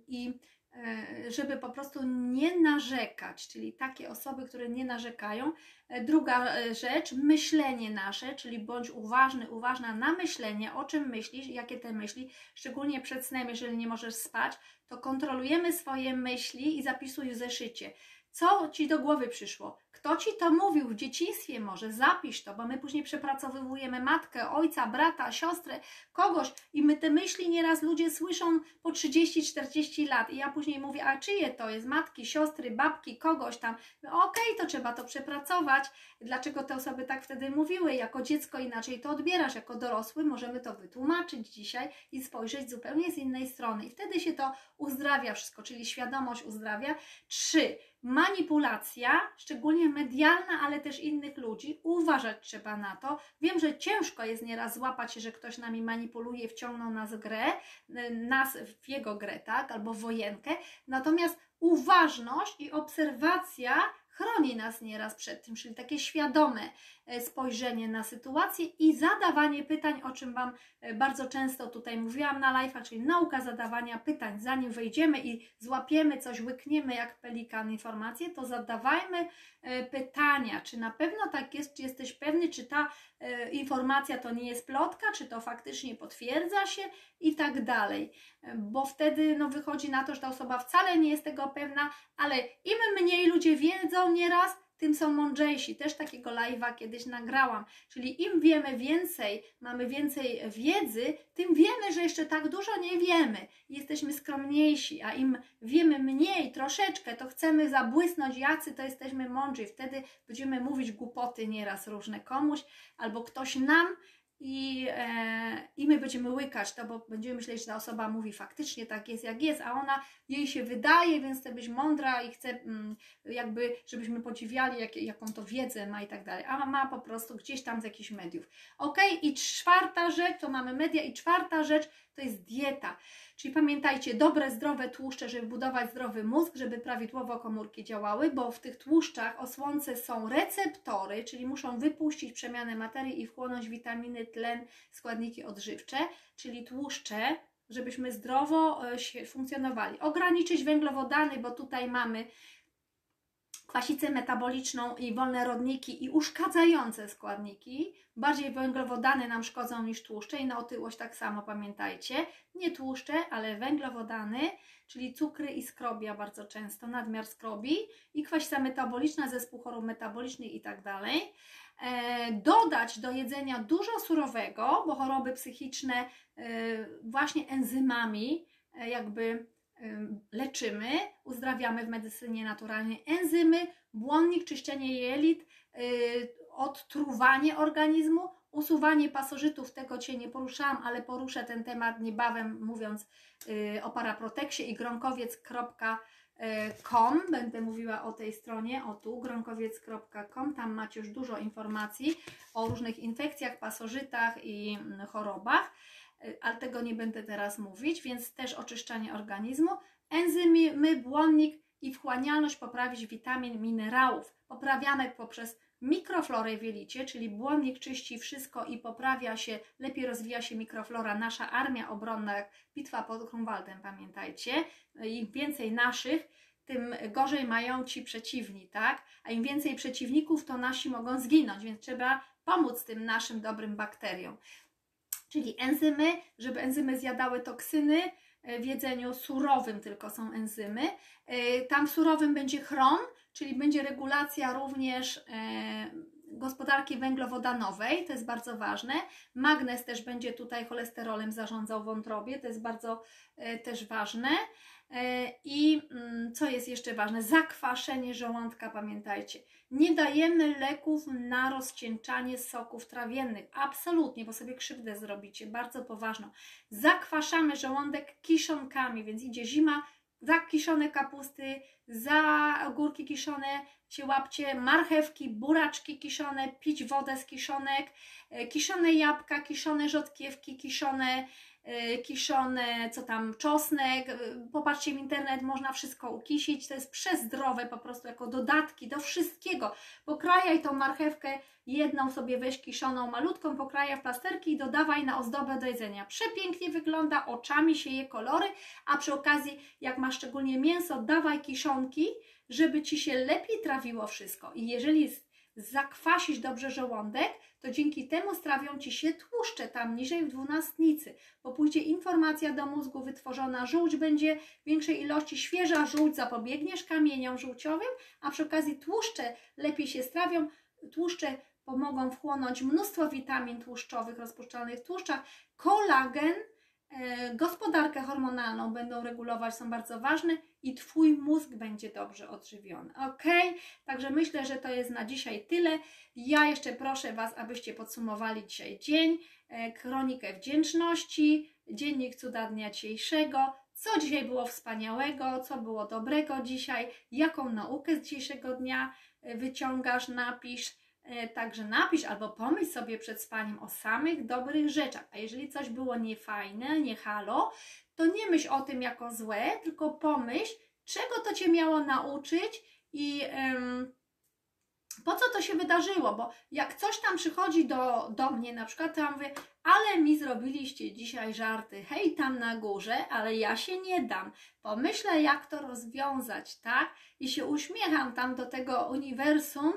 i e, żeby po prostu nie narzekać, czyli takie osoby, które nie narzekają. E, druga rzecz, myślenie nasze, czyli bądź uważny, uważna na myślenie, o czym myślisz, jakie te myśli, szczególnie przed snem, jeżeli nie możesz spać, to kontrolujemy swoje myśli i zapisuj w zeszycie. Co ci do głowy przyszło? Kto ci to mówił w dzieciństwie? Może zapisz to, bo my później przepracowujemy matkę, ojca, brata, siostrę, kogoś i my te myśli nieraz ludzie słyszą po 30-40 lat. I ja później mówię, a czyje to jest? Matki, siostry, babki, kogoś tam. No, Okej, okay, to trzeba to przepracować. Dlaczego te osoby tak wtedy mówiły? Jako dziecko inaczej to odbierasz, jako dorosły możemy to wytłumaczyć dzisiaj i spojrzeć zupełnie z innej strony. I wtedy się to uzdrawia wszystko, czyli świadomość uzdrawia. Trzy manipulacja, szczególnie medialna, ale też innych ludzi. Uważać trzeba na to. Wiem, że ciężko jest nieraz złapać się, że ktoś nami manipuluje, wciągnął nas w grę, nas w jego grę, tak, albo wojenkę. Natomiast uważność i obserwacja chroni nas nieraz przed tym, czyli takie świadome e, spojrzenie na sytuację i zadawanie pytań, o czym Wam e, bardzo często tutaj mówiłam na live, czyli nauka zadawania pytań. Zanim wejdziemy i złapiemy coś, łykniemy jak pelikan informacje, to zadawajmy e, pytania, czy na pewno tak jest, czy jesteś pewny, czy ta informacja to nie jest plotka, czy to faktycznie potwierdza się i tak dalej. Bo wtedy no, wychodzi na to, że ta osoba wcale nie jest tego pewna, ale im mniej ludzie wiedzą nieraz, tym są mądrzejsi. Też takiego live'a kiedyś nagrałam. Czyli im wiemy więcej, mamy więcej wiedzy, tym wiemy, że jeszcze tak dużo nie wiemy. Jesteśmy skromniejsi, a im wiemy mniej, troszeczkę, to chcemy zabłysnąć, jacy to jesteśmy mądrzy. Wtedy będziemy mówić głupoty nieraz różne komuś, albo ktoś nam, i, e, i my będziemy łykać to, bo będziemy myśleć, że ta osoba mówi faktycznie tak jest, jak jest, a ona jej się wydaje, więc chce być mądra i chce mm, jakby, żebyśmy podziwiali, jak, jaką to wiedzę ma i tak dalej, a ma po prostu gdzieś tam z jakichś mediów. Ok, i czwarta rzecz, to mamy media, i czwarta rzecz to jest dieta. Czyli pamiętajcie, dobre, zdrowe tłuszcze, żeby budować zdrowy mózg, żeby prawidłowo komórki działały, bo w tych tłuszczach osłonce są receptory, czyli muszą wypuścić przemianę materii i wchłonąć witaminy, tlen, składniki odżywcze, czyli tłuszcze, żebyśmy zdrowo e, funkcjonowali. Ograniczyć węglowodany, bo tutaj mamy kwasicę metaboliczną i wolne rodniki i uszkadzające składniki. Bardziej węglowodany nam szkodzą niż tłuszcze i na otyłość tak samo pamiętajcie. Nie tłuszcze, ale węglowodany, czyli cukry i skrobia bardzo często, nadmiar skrobi i kwasica metaboliczna, zespół chorób metabolicznych i tak dalej. E, dodać do jedzenia dużo surowego, bo choroby psychiczne e, właśnie enzymami e, jakby leczymy, uzdrawiamy w medycynie naturalnej enzymy, błonnik, czyszczenie jelit, y, odtruwanie organizmu, usuwanie pasożytów, tego Cię nie poruszałam, ale poruszę ten temat niebawem mówiąc y, o paraproteksie i gronkowiec.com. Będę mówiła o tej stronie, o tu, gronkowiec.com. Tam macie już dużo informacji o różnych infekcjach, pasożytach i mm, chorobach. Ale tego nie będę teraz mówić, więc też oczyszczanie organizmu, enzymy, błonnik i wchłanialność poprawić witamin, minerałów. Poprawiamy poprzez mikroflorę w jelicie, czyli błonnik czyści wszystko i poprawia się, lepiej rozwija się mikroflora. Nasza armia obronna, jak bitwa pod Grunwaldem, pamiętajcie. Im więcej naszych, tym gorzej mają ci przeciwni, tak? A im więcej przeciwników, to nasi mogą zginąć, więc trzeba pomóc tym naszym dobrym bakteriom czyli enzymy, żeby enzymy zjadały toksyny. E, w jedzeniu surowym tylko są enzymy. E, tam surowym będzie chrom, czyli będzie regulacja również e, gospodarki węglowodanowej, to jest bardzo ważne. Magnez też będzie tutaj cholesterolem zarządzał wątrobie, to jest bardzo też ważne. I mm, co jest jeszcze ważne? Zakwaszenie żołądka, pamiętajcie. Nie dajemy leków na rozcieńczanie soków trawiennych. Absolutnie, bo sobie krzywdę zrobicie, bardzo poważną. Zakwaszamy żołądek kiszonkami, więc idzie zima, za kiszone kapusty, za ogórki kiszone się łapcie, marchewki, buraczki kiszone, pić wodę z kiszonek, e, kiszone jabłka, kiszone rzodkiewki, kiszone Y, kiszone, co tam, czosnek, y, popatrzcie w internet, można wszystko ukisić, to jest przezdrowe po prostu jako dodatki do wszystkiego. Pokrajaj tą marchewkę, jedną sobie weź kiszoną, malutką, pokrajaj w plasterki i dodawaj na ozdobę do jedzenia. Przepięknie wygląda, oczami się je kolory, a przy okazji, jak masz szczególnie mięso, dawaj kiszonki, żeby Ci się lepiej trawiło wszystko. I jeżeli zakwasić dobrze żołądek, to dzięki temu strawią Ci się tłuszcze tam niżej w dwunastnicy, bo pójdzie informacja do mózgu wytworzona, żółć będzie większej ilości, świeża żółć zapobiegniesz kamieniom żółciowym, a przy okazji tłuszcze lepiej się strawią, tłuszcze pomogą wchłonąć mnóstwo witamin tłuszczowych rozpuszczalnych w tłuszczach, kolagen, gospodarkę hormonalną będą regulować, są bardzo ważne i Twój mózg będzie dobrze odżywiony. Ok? Także myślę, że to jest na dzisiaj tyle. Ja jeszcze proszę Was, abyście podsumowali dzisiaj dzień, e, kronikę wdzięczności, dziennik cuda dnia dzisiejszego, co dzisiaj było wspaniałego, co było dobrego dzisiaj, jaką naukę z dzisiejszego dnia e, wyciągasz, napisz. E, Także napisz albo pomyśl sobie przed spaniem o samych dobrych rzeczach. A jeżeli coś było niefajne, nie halo, to nie myśl o tym jako złe, tylko pomyśl, czego to Cię miało nauczyć i em, po co to się wydarzyło, bo jak coś tam przychodzi do, do mnie, na przykład to ja mówię, ale mi zrobiliście dzisiaj żarty, hej tam na górze, ale ja się nie dam. Pomyślę, jak to rozwiązać, tak? I się uśmiecham tam do tego uniwersum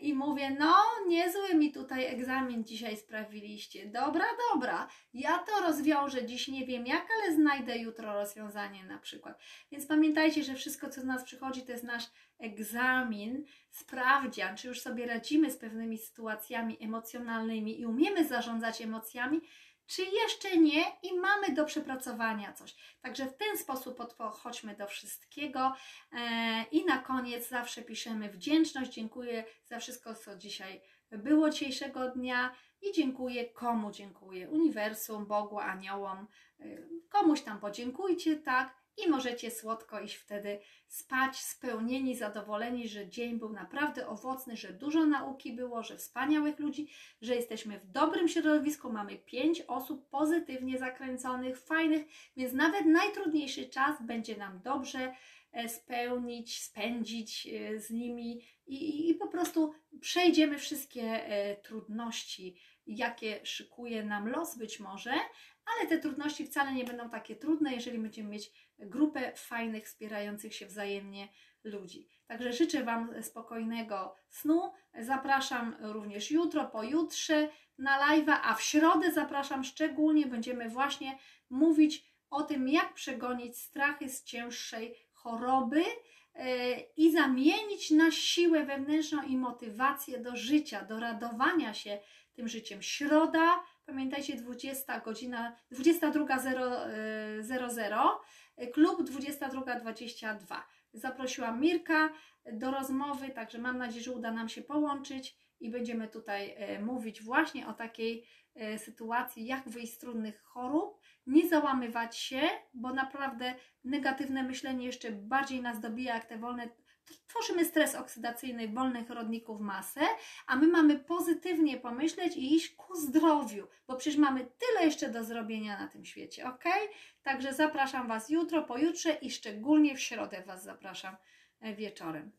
i mówię, no niezły mi tutaj egzamin dzisiaj sprawiliście. Dobra, dobra, ja to rozwiążę dziś, nie wiem jak, ale znajdę jutro rozwiązanie na przykład. Więc pamiętajcie, że wszystko, co z nas przychodzi, to jest nasz egzamin, sprawdzian, czy już sobie radzimy z pewnymi sytuacjami emocjonalnymi i umiemy zarządzać emocjami, czy jeszcze nie i mamy do przepracowania coś. Także w ten sposób podchodźmy do wszystkiego e, i na koniec zawsze piszemy wdzięczność. Dziękuję za wszystko, co dzisiaj było dzisiejszego dnia i dziękuję komu dziękuję. Uniwersum, Bogu, aniołom, e, komuś tam podziękujcie, tak? I możecie słodko iść wtedy spać, spełnieni, zadowoleni, że dzień był naprawdę owocny, że dużo nauki było, że wspaniałych ludzi, że jesteśmy w dobrym środowisku, mamy pięć osób pozytywnie zakręconych, fajnych, więc nawet najtrudniejszy czas będzie nam dobrze e, spełnić, spędzić e, z nimi i, i, po prostu przejdziemy wszystkie e, trudności, jakie szykuje nam los być może, ale te trudności wcale nie będą takie trudne, jeżeli będziemy mieć grupę fajnych, wspierających się wzajemnie ludzi. Także życzę Wam spokojnego snu. Zapraszam również jutro, pojutrze na live'a, a w środę zapraszam szczególnie, będziemy właśnie mówić o tym, jak przegonić strachy z cięższej choroby e, i zamienić na siłę wewnętrzną i motywację do życia, do radowania się tym życiem. Środa, pamiętajcie, 20 godzina, 22.00, klub 22.22. Zaprosiłam Mirka do rozmowy, także mam nadzieję, że uda nam się połączyć i będziemy tutaj e, mówić właśnie o takiej e, sytuacji, jak wyjść z trudnych chorób, nie załamywać się, bo naprawdę negatywne myślenie jeszcze bardziej nas dobija, jak te wolne tworzymy stres oksydacyjny wolnych rodników masę, a my mamy pozytywnie pomyśleć i iść ku zdrowiu, bo przecież mamy tyle jeszcze do zrobienia na tym świecie, ok? Także zapraszam Was jutro, pojutrze i szczególnie w środę Was zapraszam e, wieczorem.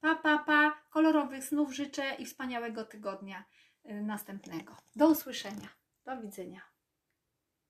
Pa, pa, pa, kolorowych snów życzę i wspaniałego tygodnia e, następnego. Do usłyszenia. Do widzenia.